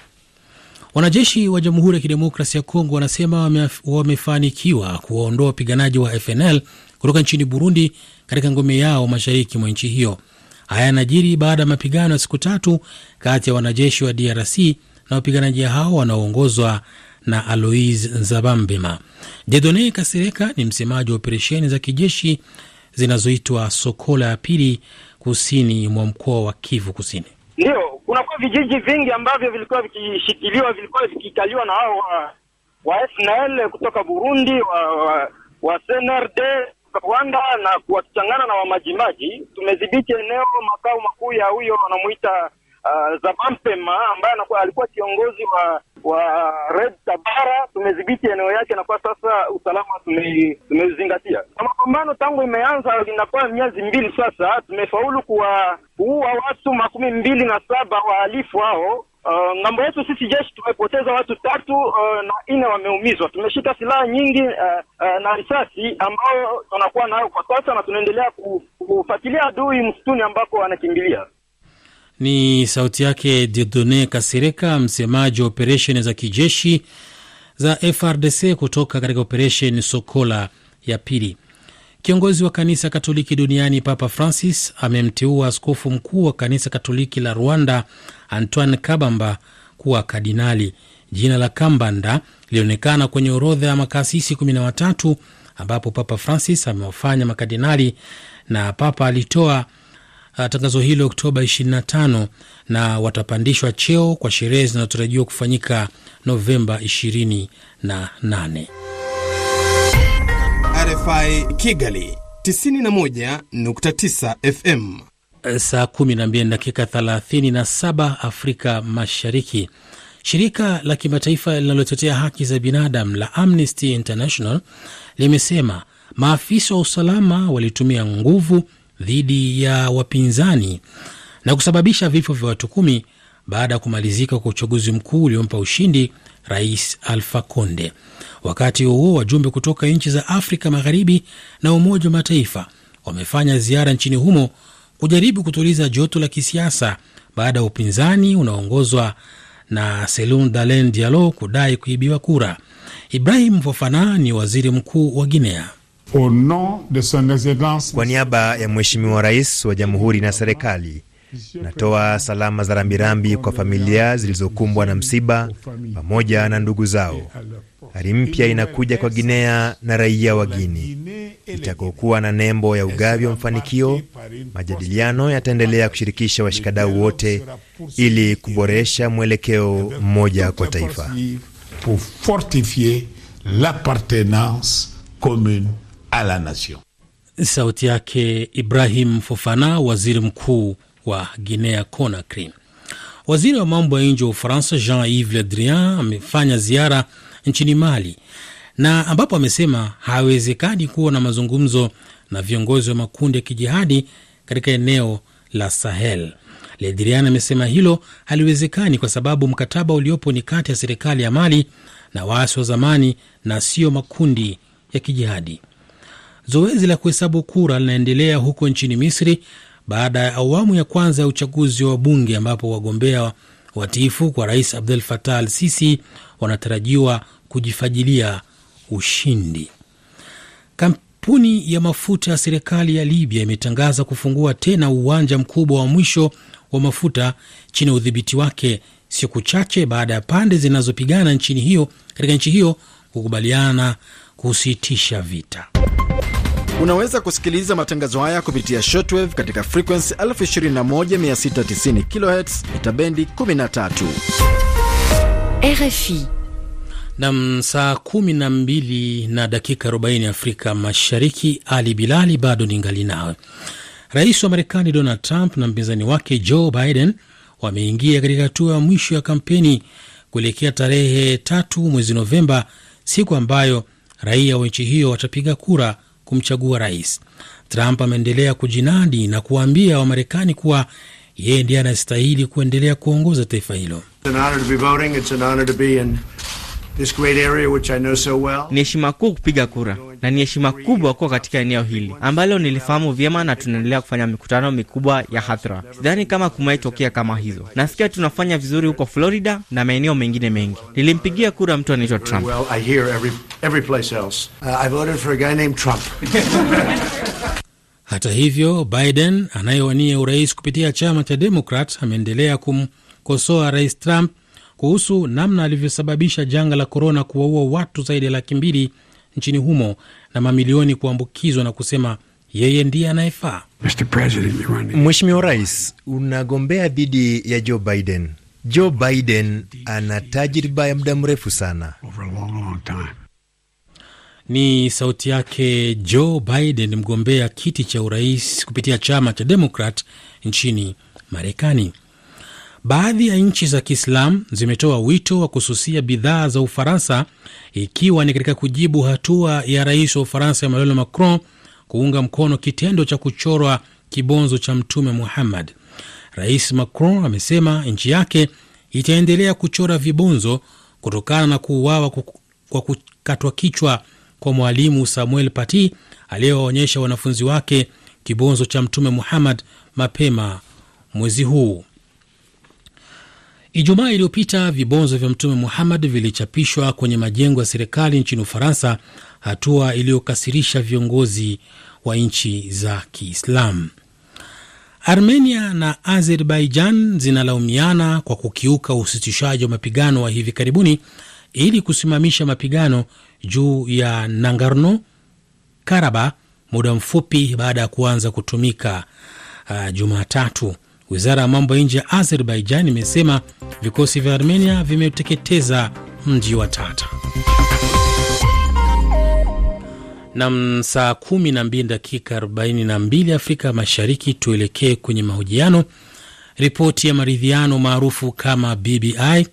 Wanajeshi wa Jamhuri ya Kidemokrasi ya Kongo wanasema wamefanikiwa kuwaondoa wapiganaji wa FNL kutoka nchini Burundi katika ngome yao mashariki mwa nchi hiyo. Haya yanajiri baada ya mapigano ya siku tatu kati ya wanajeshi wa DRC na wapiganaji hao wanaoongozwa na Alois Nzabambema. Jedone Kasireka ni msemaji wa operesheni za kijeshi zinazoitwa Sokola ya pili kusini mwa mkoa wa Kivu Kusini. Ndio, kunakuwa vijiji vingi ambavyo vilikuwa vikishikiliwa, vilikuwa vikikaliwa na hao wa, FNL kutoka Burundi, wa, wa, wa CNRD Rwanda na wakichangana na wamajimaji. Tumedhibiti eneo makao makuu ya huyo wanamuita uh, Zabampema ambaye anakuwa alikuwa kiongozi wa wa Red Tabara. Tumedhibiti eneo yake na kwa sasa usalama tumezingatia. Na mapambano tangu imeanza inakuwa miezi mbili sasa, tumefaulu kuwaua watu makumi mbili na saba wahalifu hao. Uh, ng'ambo yetu sisi jeshi tumepoteza watu tatu uh, na nne wameumizwa. Tumeshika silaha nyingi uh, uh, na risasi ambao tunakuwa nayo kwa sasa, na tunaendelea kufuatilia adui msituni ambako anakimbilia. Ni sauti yake Dieudonne Kasireka, msemaji wa operesheni za kijeshi za FRDC kutoka katika operesheni Sokola ya pili. Kiongozi wa kanisa Katoliki duniani Papa Francis amemteua askofu mkuu wa kanisa Katoliki la Rwanda Antoine Kabamba kuwa kardinali. Jina la Kambanda lilionekana kwenye orodha ya makasisi 13 ambapo Papa Francis amewafanya makardinali, na Papa alitoa tangazo hilo Oktoba 25 na watapandishwa cheo kwa sherehe zinazotarajiwa kufanyika Novemba 28. RFI Kigali 91.9 FM. Saa 12 dakika 37 Afrika Mashariki. Shirika la kimataifa linalotetea haki za binadamu la Amnesty International limesema maafisa wa usalama walitumia nguvu dhidi ya wapinzani na kusababisha vifo vya watu kumi baada ya kumalizika kwa uchaguzi mkuu uliompa ushindi Rais Alfa Conde. Wakati huo wajumbe kutoka nchi za Afrika Magharibi na Umoja wa Mataifa wamefanya ziara nchini humo kujaribu kutuliza joto la kisiasa baada ya upinzani unaoongozwa na Selun Dalen Dialo kudai kuibiwa kura. Ibrahim Fofana ni waziri mkuu wa Guinea. Kwa niaba ya Mheshimiwa Rais wa Jamhuri na serikali, natoa salama za rambirambi kwa familia zilizokumbwa na msiba pamoja na ndugu zao. Hali mpya inakuja kwa Guinea na raia wa Guini itakokuwa na nembo ya ugavi wa mafanikio. Majadiliano yataendelea kushirikisha washikadau wote ili kuboresha mwelekeo mmoja kwa taifa. A la nation. Sauti yake Ibrahim Fofana, waziri mkuu wa Guinea Conakry. Waziri wa mambo ya nje wa Ufaransa Jean-Yves Le Drian amefanya ziara nchini Mali na ambapo amesema hawezekani kuwa na mazungumzo na viongozi wa makundi ya kijihadi katika eneo la Sahel. Le Drian amesema hilo haliwezekani kwa sababu mkataba uliopo ni kati ya serikali ya Mali na waasi wa zamani na sio makundi ya kijihadi. Zoezi la kuhesabu kura linaendelea huko nchini Misri baada ya awamu ya kwanza ya uchaguzi wa bunge ambapo wagombea watiifu kwa rais Abdel Fattah al Sisi wanatarajiwa kujifajilia ushindi. Kampuni ya mafuta ya serikali ya Libya imetangaza kufungua tena uwanja mkubwa wa mwisho wa mafuta chini ya udhibiti wake siku chache baada ya pande zinazopigana nchini hiyo katika nchi hiyo kukubaliana kusitisha vita. Unaweza kusikiliza matangazo haya kupitia shortwave katika frequency 21690 kHz mita bendi 13. RFI nam saa kumi na mbili na dakika 40 Afrika Mashariki. Ali Bilali bado ni ngali nawe. Rais wa Marekani Donald Trump na mpinzani wake Joe Biden wameingia katika hatua ya mwisho ya kampeni kuelekea tarehe tatu mwezi Novemba, siku ambayo raia wa nchi hiyo watapiga kura kumchagua rais. Trump ameendelea kujinadi na kuwaambia Wamarekani kuwa yeye ndiye anastahili kuendelea kuongoza taifa hilo. Ni heshima kuu kupiga kura na ni heshima kubwa kuwa katika eneo hili ambalo nilifahamu vyema, na tunaendelea kufanya mikutano mikubwa ya hadhara. Sidhani kama kumewahi tokea kama hizo. Nasikia tunafanya vizuri huko Florida na maeneo mengine mengi. Nilimpigia kura mtu anaitwa Trump. Hata hivyo, Biden anayewania urais kupitia chama cha Demokrat ameendelea kumkosoa rais Trump kuhusu namna alivyosababisha janga la korona kuwaua watu zaidi ya laki mbili nchini humo na mamilioni kuambukizwa na kusema yeye ndiye anayefaa. Mheshimiwa Rais, unagombea dhidi ya Joe Biden. Joe Biden ana tajriba ya muda mrefu sana. Ni sauti yake Joe Biden, mgombea kiti cha urais kupitia chama cha Demokrat nchini Marekani. Baadhi ya nchi za Kiislamu zimetoa wito wa kususia bidhaa za Ufaransa, ikiwa ni katika kujibu hatua ya rais wa Ufaransa Emmanuel Macron kuunga mkono kitendo cha kuchorwa kibonzo cha Mtume Muhammad. Rais Macron amesema nchi yake itaendelea kuchora vibonzo kutokana na kuuawa kwa kukatwa kichwa kwa mwalimu Samuel Paty aliyewaonyesha wanafunzi wake kibonzo cha Mtume Muhammad mapema mwezi huu. Ijumaa iliyopita vibonzo vya Mtume Muhammad vilichapishwa kwenye majengo ya serikali nchini Ufaransa, hatua iliyokasirisha viongozi wa nchi za Kiislamu. Armenia na Azerbaijan zinalaumiana kwa kukiuka usitishaji wa mapigano wa hivi karibuni ili kusimamisha mapigano juu ya Nagorno Karaba muda mfupi baada ya kuanza kutumika uh, Jumatatu. Wizara ya mambo ya nje ya Azerbaijan imesema vikosi vya Armenia vimeteketeza mji wa Tata. Nam, saa 12 dakika 42 Afrika Mashariki. Tuelekee kwenye mahojiano. Ripoti ya maridhiano maarufu kama BBI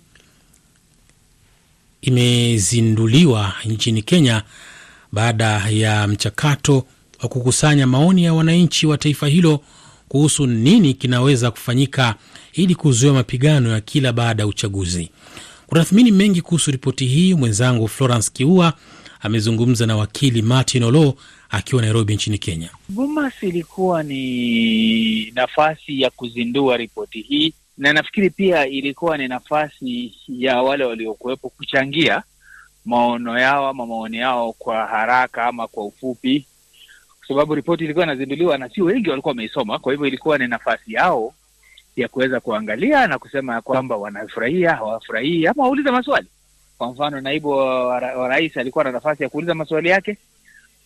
imezinduliwa nchini Kenya baada ya mchakato wa kukusanya maoni ya wananchi wa taifa hilo kuhusu nini kinaweza kufanyika ili kuzuia mapigano ya kila baada ya uchaguzi. Kutathmini mengi kuhusu ripoti hii, mwenzangu Florence Kiua amezungumza na wakili Martin Olo akiwa Nairobi nchini Kenya. Bomas ilikuwa ni nafasi ya kuzindua ripoti hii, na nafikiri pia ilikuwa ni nafasi ya wale waliokuwepo kuchangia maono yao ama maoni yao kwa haraka ama kwa ufupi, kwa sababu ripoti ilikuwa inazinduliwa na sio wengi walikuwa wameisoma. Kwa hivyo ilikuwa ni nafasi yao ya kuweza kuangalia na kusema ya kwamba wanafurahia, hawafurahii ama wauliza maswali. Kwa mfano, naibu wa rais alikuwa na nafasi ya kuuliza maswali yake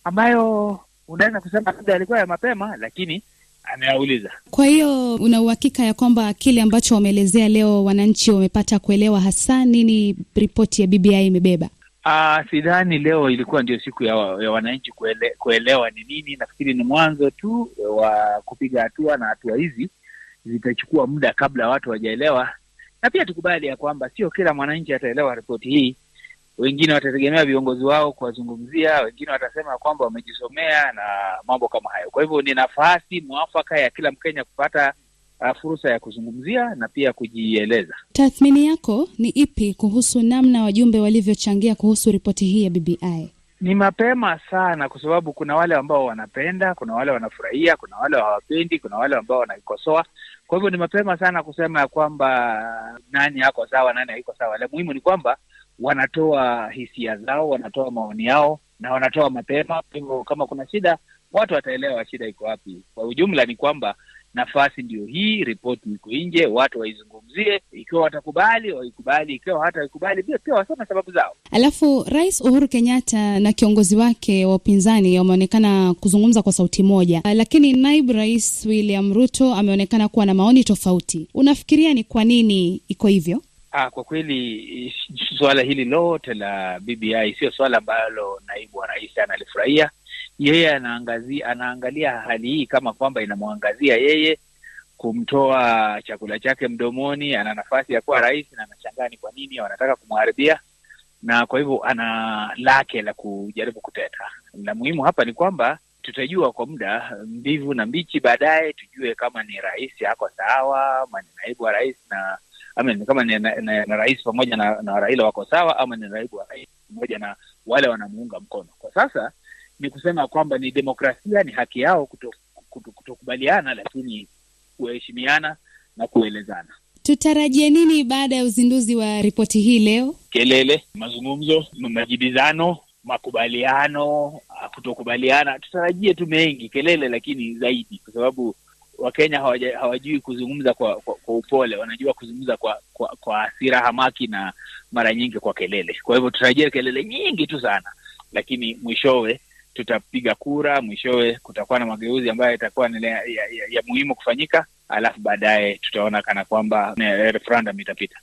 ambayo unaweza kusema labda alikuwa ya mapema, lakini ameyauliza. Kwa hiyo una uhakika ya kwamba kile ambacho wameelezea leo wananchi wamepata kuelewa hasa nini ripoti ya BBI imebeba? Uh, sidhani leo ilikuwa ndio siku ya, ya wananchi kuele, kuelewa ni nini. Nafikiri ni mwanzo tu wa kupiga hatua, na hatua hizi zitachukua muda kabla watu wajaelewa, na pia tukubali ya kwamba sio kila mwananchi ataelewa ripoti hii. Wengine watategemea viongozi wao kuwazungumzia, wengine watasema kwamba wamejisomea na mambo kama hayo. Kwa hivyo ni nafasi mwafaka ya kila Mkenya kupata fursa ya kuzungumzia na pia kujieleza. Tathmini yako ni ipi kuhusu namna wajumbe walivyochangia kuhusu ripoti hii ya BBI? Ni mapema sana, kwa sababu kuna wale ambao wanapenda, kuna wale wanafurahia, kuna wale hawapendi, kuna wale ambao wanaikosoa. Kwa hivyo ni mapema sana kusema ya kwamba nani ako sawa, nani haiko sawa. La muhimu ni kwamba wanatoa hisia zao, wanatoa maoni yao na wanatoa mapema. Kwa hivyo kama kuna shida, watu wataelewa shida iko wapi. Kwa ujumla ni kwamba nafasi ndio hii, ripoti iko nje, watu waizungumzie. Ikiwa watakubali waikubali, ikiwa hataikubali pia pia waseme sababu zao. Alafu Rais Uhuru Kenyatta na kiongozi wake wa upinzani wameonekana kuzungumza kwa sauti moja, lakini naibu rais William Ruto ameonekana kuwa na maoni tofauti. Unafikiria ni kwa nini iko hivyo? Ah, kwa kweli suala hili lote la BBI sio suala ambalo naibu wa rais analifurahia. Yeye anaangazia, anaangalia hali hii kama kwamba inamwangazia yeye kumtoa chakula chake mdomoni, ana nafasi ya kuwa rais na anashangaa ni kwa nini wanataka kumharibia, na kwa hivyo ana lake la kujaribu kuteta. La muhimu hapa ni kwamba tutajua kwa muda mbivu na mbichi, baadaye tujue kama ni rais ako sawa, ama ni naibu wa rais na ama kama ni na, na, na rais pamoja na, na Raila wako sawa, ama ni naibu wa rais pamoja na wale wanamuunga mkono. Kwa sasa ni kusema kwamba ni demokrasia, ni haki yao kutokubaliana, kuto, kuto lakini kuheshimiana na kuelezana. Tutarajie nini baada ya uzinduzi wa ripoti hii leo? Kelele, mazungumzo, majibizano, makubaliano, kutokubaliana. Tutarajie tu mengi, kelele lakini zaidi, kwa sababu Wakenya hawajui kuzungumza kwa, kwa, kwa upole, wanajua kuzungumza kwa, kwa, kwa hasira, hamaki na mara nyingi kwa kelele. Kwa hivyo tutarajie kelele nyingi tu sana, lakini mwishowe tutapiga kura, mwishowe kutakuwa na mageuzi ambayo yatakuwa ya, ya, ya muhimu kufanyika, alafu baadaye tutaona kana kwamba referendum itapita.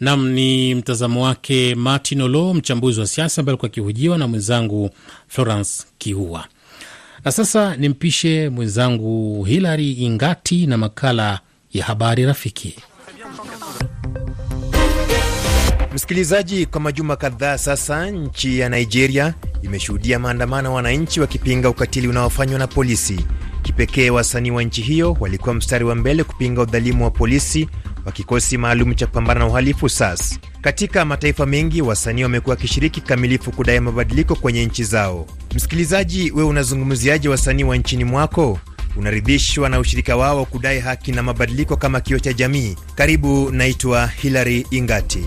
Nam ni mtazamo wake Martin Olo, mchambuzi wa siasa ambaye alikuwa akihojiwa na mwenzangu Florence Kihua. Na sasa nimpishe mwenzangu Hilary Ingati na makala ya habari rafiki. Msikilizaji, kwa majuma kadhaa sasa, nchi ya Nigeria imeshuhudia maandamano ya wananchi wakipinga ukatili unaofanywa na polisi. Kipekee wasanii wa nchi hiyo walikuwa mstari wa mbele kupinga udhalimu wa polisi wa kikosi maalum cha kupambana na uhalifu SAS. Katika mataifa mengi, wasanii wamekuwa wakishiriki kikamilifu kudai mabadiliko kwenye nchi zao. Msikilizaji, wewe unazungumziaje wasanii wa nchini mwako? Unaridhishwa na ushirika wao kudai haki na mabadiliko kama kio cha jamii? Karibu, naitwa Hilary Ingati.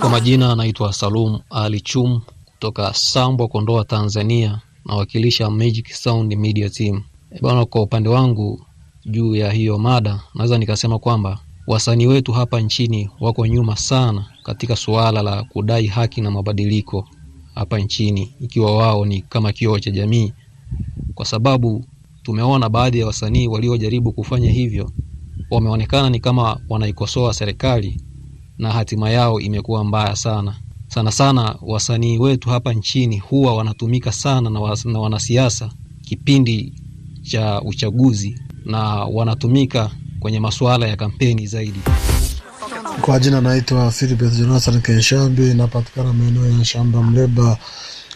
Kwa majina anaitwa Salum Ali Chum kutoka Sambwa, Kondoa, Tanzania, nawakilisha Magic Sound Media Team. Bwana, kwa upande wangu juu ya hiyo mada, naweza nikasema kwamba wasanii wetu hapa nchini wako nyuma sana katika suala la kudai haki na mabadiliko hapa nchini, ikiwa wao ni kama kioo cha jamii, kwa sababu tumeona baadhi ya wasanii waliojaribu kufanya hivyo wameonekana ni kama wanaikosoa serikali na hatima yao imekuwa mbaya sana. Sana sana wasanii wetu hapa nchini huwa wanatumika sana na, wanasiasa kipindi cha uchaguzi na wanatumika kwenye masuala ya kampeni zaidi. Kwa jina naitwa Philip Jonathan Kenshambi, napatikana maeneo ya Shamba Mleba,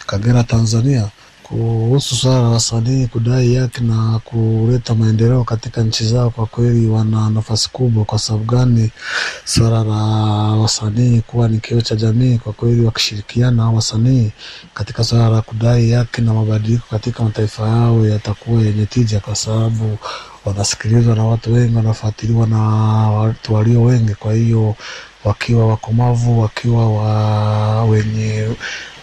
Kagera, Tanzania. Kuhusu swala la wasanii kudai haki na kuleta maendeleo katika nchi zao, kwa kweli wana nafasi kubwa. Kwa sababu gani? Swala la wasanii kuwa ni kioo cha jamii, kwa kweli wakishirikiana wasanii katika swala la kudai haki na mabadiliko katika mataifa yao yatakuwa yenye tija, kwa sababu wanasikilizwa na watu wengi, wanafuatiliwa na watu walio wengi. Kwa hiyo wakiwa wakomavu, wakiwa wa wenye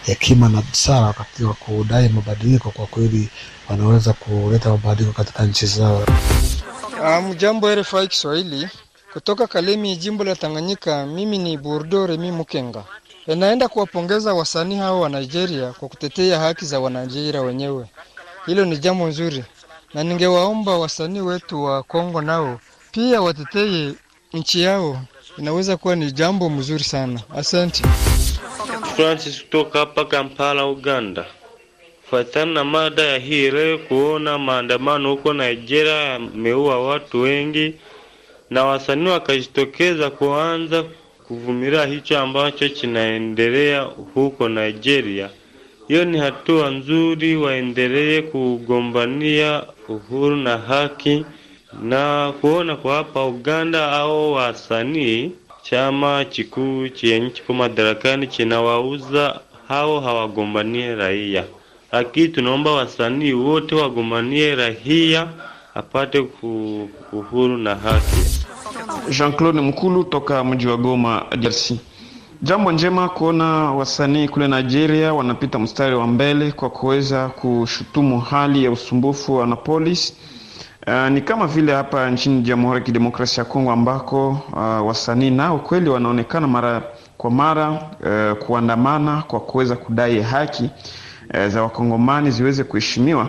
hekima na busara katika kudai mabadiliko, kwa kweli wanaweza kuleta mabadiliko katika nchi zao. Mjambo RFI Kiswahili kutoka Kalemi, jimbo la Tanganyika. Mimi ni Burdo Remi Mukenga. Naenda kuwapongeza wasanii hao wa Nigeria kwa kutetea haki za Wanigeria wenyewe. Hilo ni jambo nzuri, na ningewaomba wasanii wetu wa Kongo nao pia watetee nchi yao. Inaweza kuwa ni jambo mzuri sana. Asante. Francis kutoka hapa Kampala, Uganda. Kufuatana na mada ya hii leo, kuona maandamano huko Nigeria yameua watu wengi na wasanii wakajitokeza kuanza kuvumilia hicho ambacho kinaendelea huko Nigeria. Hiyo ni hatua nzuri, waendelee kugombania uhuru na haki, na kuona kwa hapa Uganda au wasanii chama kikuu chenye kiko madarakani kinawauza hao hawagombanie raia, lakini tunaomba wasanii wote wagombanie raia apate uhuru na haki. Jean-Claude Mkulu toka mji wa Goma, DRC. Jambo njema kuona wasanii kule Nigeria wanapita mstari wa mbele kwa kuweza kushutumu hali ya usumbufu wa polisi. Uh, ni kama vile hapa nchini Jamhuri ya Kidemokrasia ya Kongo ambako uh, wasanii nao kweli wanaonekana mara kwa mara uh, kuandamana kwa kuweza kudai haki za wakongomani ziweze kuheshimiwa,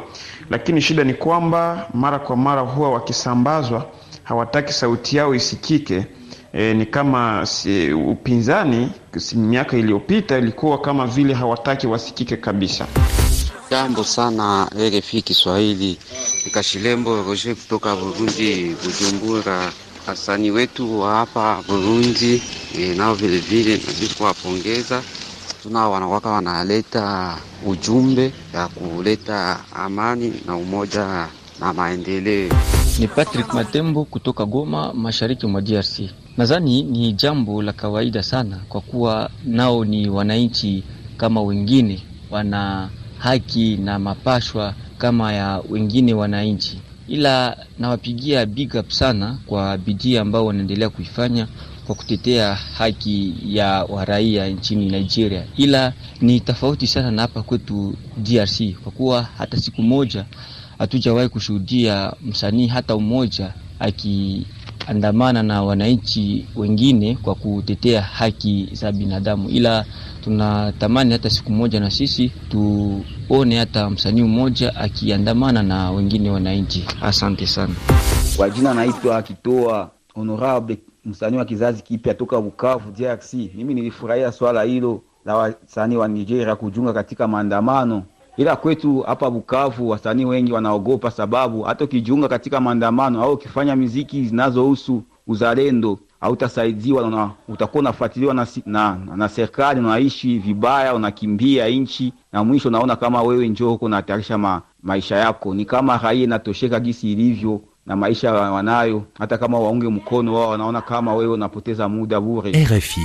lakini shida ni kwamba mara kwa mara huwa wakisambazwa, hawataki sauti yao isikike. E, ni kama si, upinzani si, miaka iliyopita ilikuwa kama vile hawataki wasikike kabisa. Jambo sana RFI Kiswahili, Kashilembo Roger kutoka Burundi, Bujumbura. Asani wetu wa hapa Burundi e, nao vilevile nazidi kuwapongeza. Tunao wanakwaka wanaleta ujumbe ya kuleta amani na umoja na maendeleo. Ni Patrick Matembo kutoka Goma, mashariki mwa DRC. Nadhani ni jambo la kawaida sana, kwa kuwa nao ni wananchi kama wengine, wana haki na mapashwa kama ya wengine wananchi, ila nawapigia big up sana kwa bidii ambao wanaendelea kuifanya kwa kutetea haki ya waraia nchini Nigeria, ila ni tofauti sana na hapa kwetu DRC, kwa kuwa hata siku moja hatujawahi kushuhudia msanii hata mmoja akiandamana na wananchi wengine kwa kutetea haki za binadamu, ila tunatamani hata siku moja na sisi tuone hata msanii mmoja akiandamana na wengine wananchi. Asante sana. Kwa jina naitwa Kitoa Honorable, msanii wa kizazi kipya toka Bukavu, DRC. Mimi nilifurahia swala hilo la wasanii wa Nigeria kujiunga katika maandamano ila kwetu hapa Bukavu wasanii wengi wanaogopa, sababu hata ukijiunga katika maandamano au ukifanya miziki zinazohusu uzalendo hautasaidiwa na utakuwa unafuatiliwa na, na, na serikali, unaishi vibaya, unakimbia nchi na mwisho unaona kama wewe njoo huko unahatarisha ma, maisha yako. Ni kama raia inatosheka gisi ilivyo na maisha wanayo, hata kama waunge mkono wao wanaona kama wewe unapoteza muda bure. RFI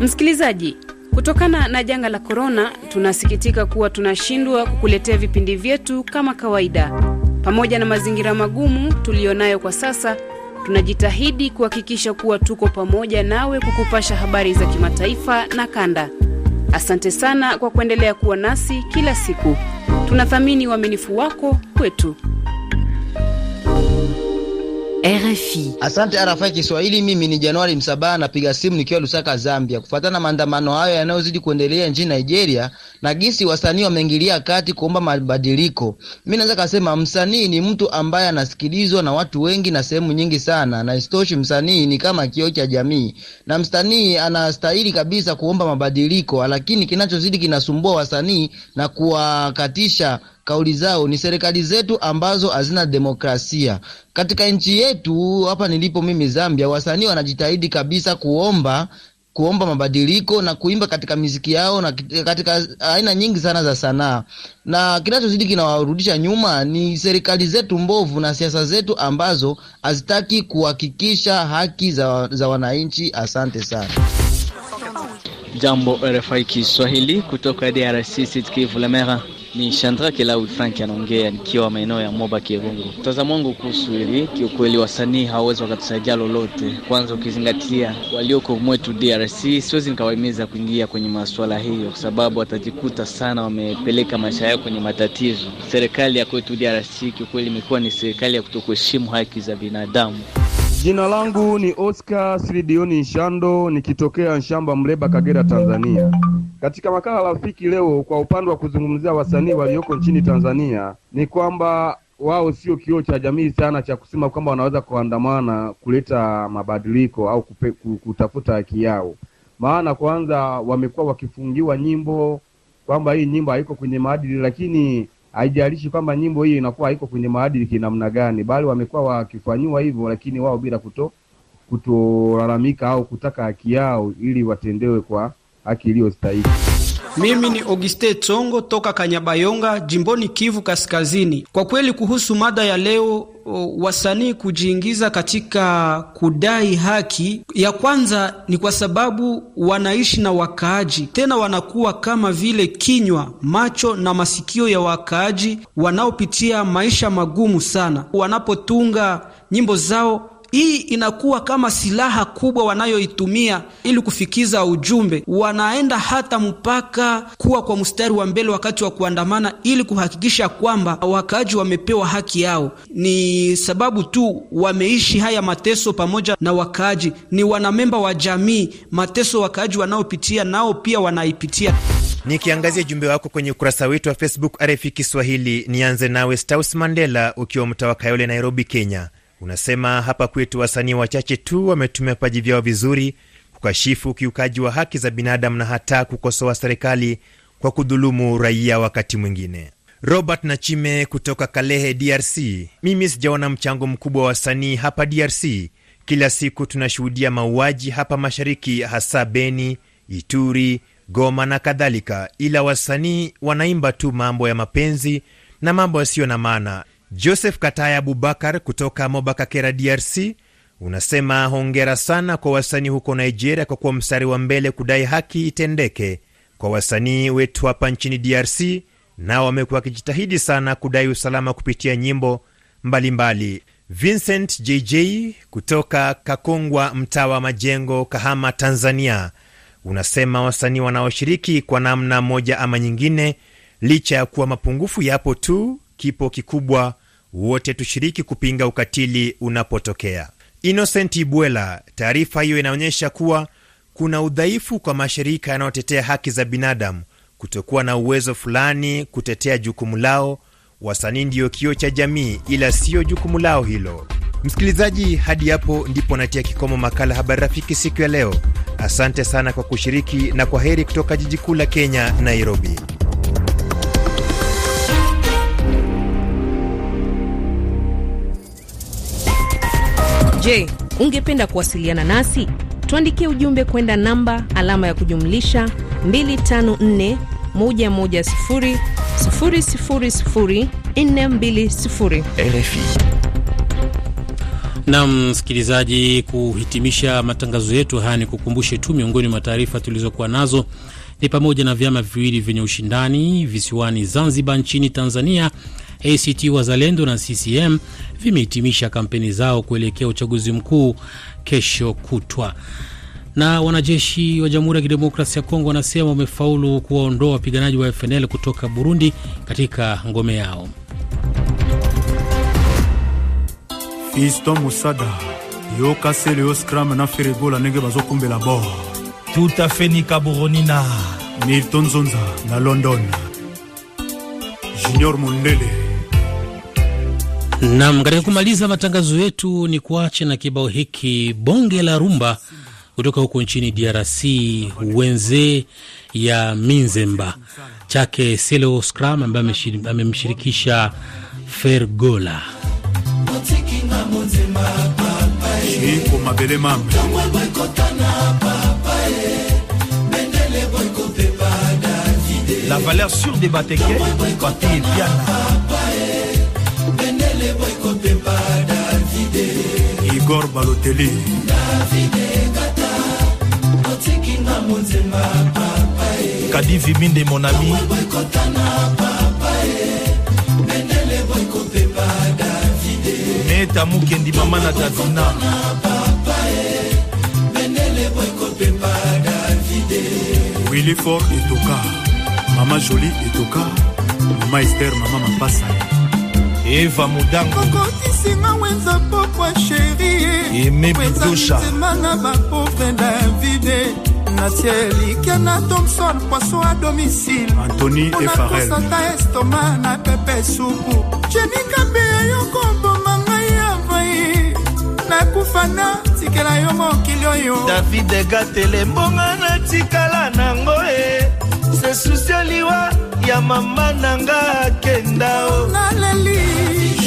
msikilizaji Kutokana na janga la korona, tunasikitika kuwa tunashindwa kukuletea vipindi vyetu kama kawaida. Pamoja na mazingira magumu tuliyonayo kwa sasa, tunajitahidi kuhakikisha kuwa tuko pamoja nawe kukupasha habari za kimataifa na kanda. Asante sana kwa kuendelea kuwa nasi kila siku. Tunathamini uaminifu wako kwetu. RFI. Asante RFI Kiswahili. Mimi ni Januari Msabaha, napiga simu nikiwa Lusaka, Zambia, kufuatana na maandamano hayo yanayozidi kuendelea nchini Nigeria na gisi wasanii wameingilia kati kuomba mabadiliko. mi naweza kasema msanii ni mtu ambaye anasikilizwa na watu wengi na sehemu nyingi sana, na isitoshi, msanii ni kama kioo cha jamii, na msanii anastahili kabisa kuomba mabadiliko, lakini kinachozidi kinasumbua wasanii na kuwakatisha kauli zao ni serikali zetu ambazo hazina demokrasia. Katika nchi yetu hapa nilipo mimi Zambia, wasanii wanajitahidi kabisa kuomba kuomba mabadiliko na kuimba katika miziki yao na katika aina nyingi sana za sanaa, na kinachozidi kinawarudisha nyuma ni serikali zetu mbovu na siasa zetu ambazo hazitaki kuhakikisha haki za, za wananchi. Asante sana. Jambo RFI Kiswahili kutoka DRC, Sud Kivu Lemera. Ni shandrake Kilawi Frank anaongea nikiwa maeneo ya Moba Kirungu. Mtazamo wangu kuhusu hili, kiukweli wasanii hawawezi wakatusaidia lolote. Kwanza ukizingatia walioko mwetu DRC, siwezi nikawahimiza kuingia kwenye masuala hiyo, kwa sababu watajikuta sana wamepeleka maisha yao kwenye matatizo. Serikali ya kwetu DRC kiukweli imekuwa ni serikali ya kutokuheshimu haki za binadamu. Jina langu ni Oscar Silidioni Nshando nikitokea Nshamba, Mleba, Kagera, Tanzania. Katika makala rafiki leo, kwa upande wa kuzungumzia wasanii walioko nchini Tanzania, ni kwamba wao sio kioo cha jamii sana cha kusema kwamba wanaweza kuandamana kuleta mabadiliko au kupe, kutafuta haki yao. Maana kwanza wamekuwa wakifungiwa nyimbo kwamba hii nyimbo haiko kwenye maadili, lakini haijalishi kwamba nyimbo hii inakuwa haiko kwenye maadili kinamna gani, bali wamekuwa wakifanyiwa hivyo, lakini wao bila kuto kutolalamika au kutaka haki yao ili watendewe kwa haki iliyostahili. Mimi ni Auguste Tsongo toka Kanyabayonga, jimboni Kivu Kaskazini. Kwa kweli, kuhusu mada ya leo, wasanii kujiingiza katika kudai haki, ya kwanza ni kwa sababu wanaishi na wakaaji, tena wanakuwa kama vile kinywa, macho na masikio ya wakaaji wanaopitia maisha magumu sana. Wanapotunga nyimbo zao hii inakuwa kama silaha kubwa wanayoitumia ili kufikiza ujumbe. Wanaenda hata mpaka kuwa kwa mstari wa mbele wakati wa kuandamana, ili kuhakikisha kwamba wakaaji wamepewa haki yao. Ni sababu tu wameishi haya mateso pamoja na wakaaji, ni wanamemba wa jamii. Mateso wakaaji wanaopitia nao pia wanaipitia. Nikiangazia jumbe wako kwenye ukurasa wetu wa Facebook RFI Kiswahili. Nianze nawe Staus Mandela ukiwa mtaa wa Kayole, Nairobi, Kenya. Unasema hapa kwetu wasanii wachache tu wametumia vipaji vyao vizuri kukashifu ukiukaji wa haki za binadamu na hata kukosoa serikali kwa kudhulumu raia wakati mwingine. Robert Nachime kutoka Kalehe, DRC. Mimi sijaona mchango mkubwa wa wasanii hapa DRC. Kila siku tunashuhudia mauaji hapa mashariki, hasa Beni, Ituri, Goma na kadhalika, ila wasanii wanaimba tu mambo ya mapenzi na mambo yasiyo na maana. Joseph Kataya Abubakar kutoka Mobakakera, DRC, unasema hongera sana kwa wasanii huko Nigeria kwa kuwa mstari wa mbele kudai haki itendeke kwa wasanii wetu hapa nchini DRC. Nao wamekuwa wakijitahidi sana kudai usalama kupitia nyimbo mbalimbali mbali. Vincent JJ kutoka Kakongwa, mtaa wa Majengo, Kahama, Tanzania, unasema wasanii wanaoshiriki kwa namna moja ama nyingine, licha ya kuwa mapungufu yapo tu, kipo kikubwa, wote tushiriki kupinga ukatili unapotokea. Innocent Ibwela, taarifa hiyo inaonyesha kuwa kuna udhaifu kwa mashirika yanayotetea haki za binadamu kutokuwa na uwezo fulani kutetea jukumu lao. Wasanii ndiyo kioo cha jamii, ila siyo jukumu lao hilo. Msikilizaji, hadi hapo ndipo natia kikomo makala Habari Rafiki siku ya leo. Asante sana kwa kushiriki na kwa heri kutoka jiji kuu la Kenya, Nairobi. Je, ungependa kuwasiliana nasi? Tuandikie ujumbe kwenda namba alama ya kujumlisha 254 110 000 420. RFI. Na msikilizaji, kuhitimisha matangazo yetu haya, ni kukumbushe tu miongoni mwa taarifa tulizokuwa nazo ni pamoja na vyama viwili vyenye ushindani visiwani Zanzibar nchini Tanzania, ACT Wazalendo na CCM vimehitimisha kampeni zao kuelekea uchaguzi mkuu kesho kutwa. Na wanajeshi wa Jamhuri ya Kidemokrasia ya Kongo wanasema wamefaulu kuwaondoa wapiganaji wa FNL kutoka Burundi katika ngome yao. Fisto Musada yoka seleo scram na feregola ndenge bazokumbela bor tout à Milton Zonza na London Junior Mundele Nam, katika kumaliza matangazo yetu ni kuache na kibao hiki bonge la rumba kutoka huko nchini DRC, wenze ya Minzemba chake Selo Scram ambaye amemshirikisha Fergola. La valeur sur des Bateke. Igor Balotelli. Kadi Viminde mon ami. Neta Mukendi mama na Davina. Willy Ford Etoka. Mama Jolie Etoka. Mama Esther Mama Mapasa eva modangokokisinga wenza pokwa sheri emebidoshaema na bapovre davide. Natielike na thomson poiso a domicile. Antony efarenkosata estoma na pepe supu jenikabe eyoko boma ngai avai nakufa na tikela yo mokili oyo davide gatele mbonga natikala nango e. Sesusi oliwa ya mama na nga akenda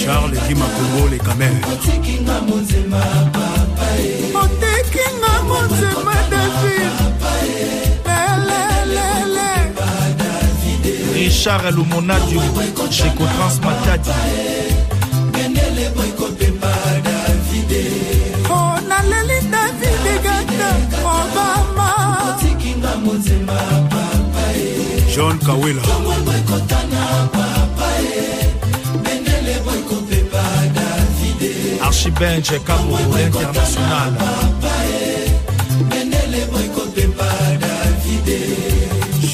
charles dimakongo lekamere otekinga monzema david. Richard lumonadium checotrans matadi. Oh, Naleli davide gata obama otekinga monzema John Kawela archibenje cabo international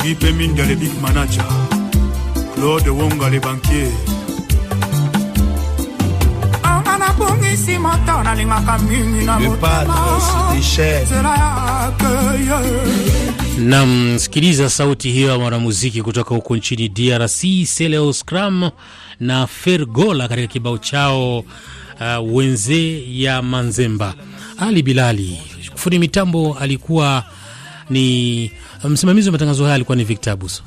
Jipe Minga le big manager. Claude Wonga le banquier Nam, sikiliza sauti hiyo ya mwanamuziki kutoka huko nchini DRC, Seleo Scram na Fergola katika kibao chao uh, wenze ya Manzemba. Ali Bilali fundi mitambo alikuwa ni msimamizi wa matangazo haya alikuwa ni Victor Abuso.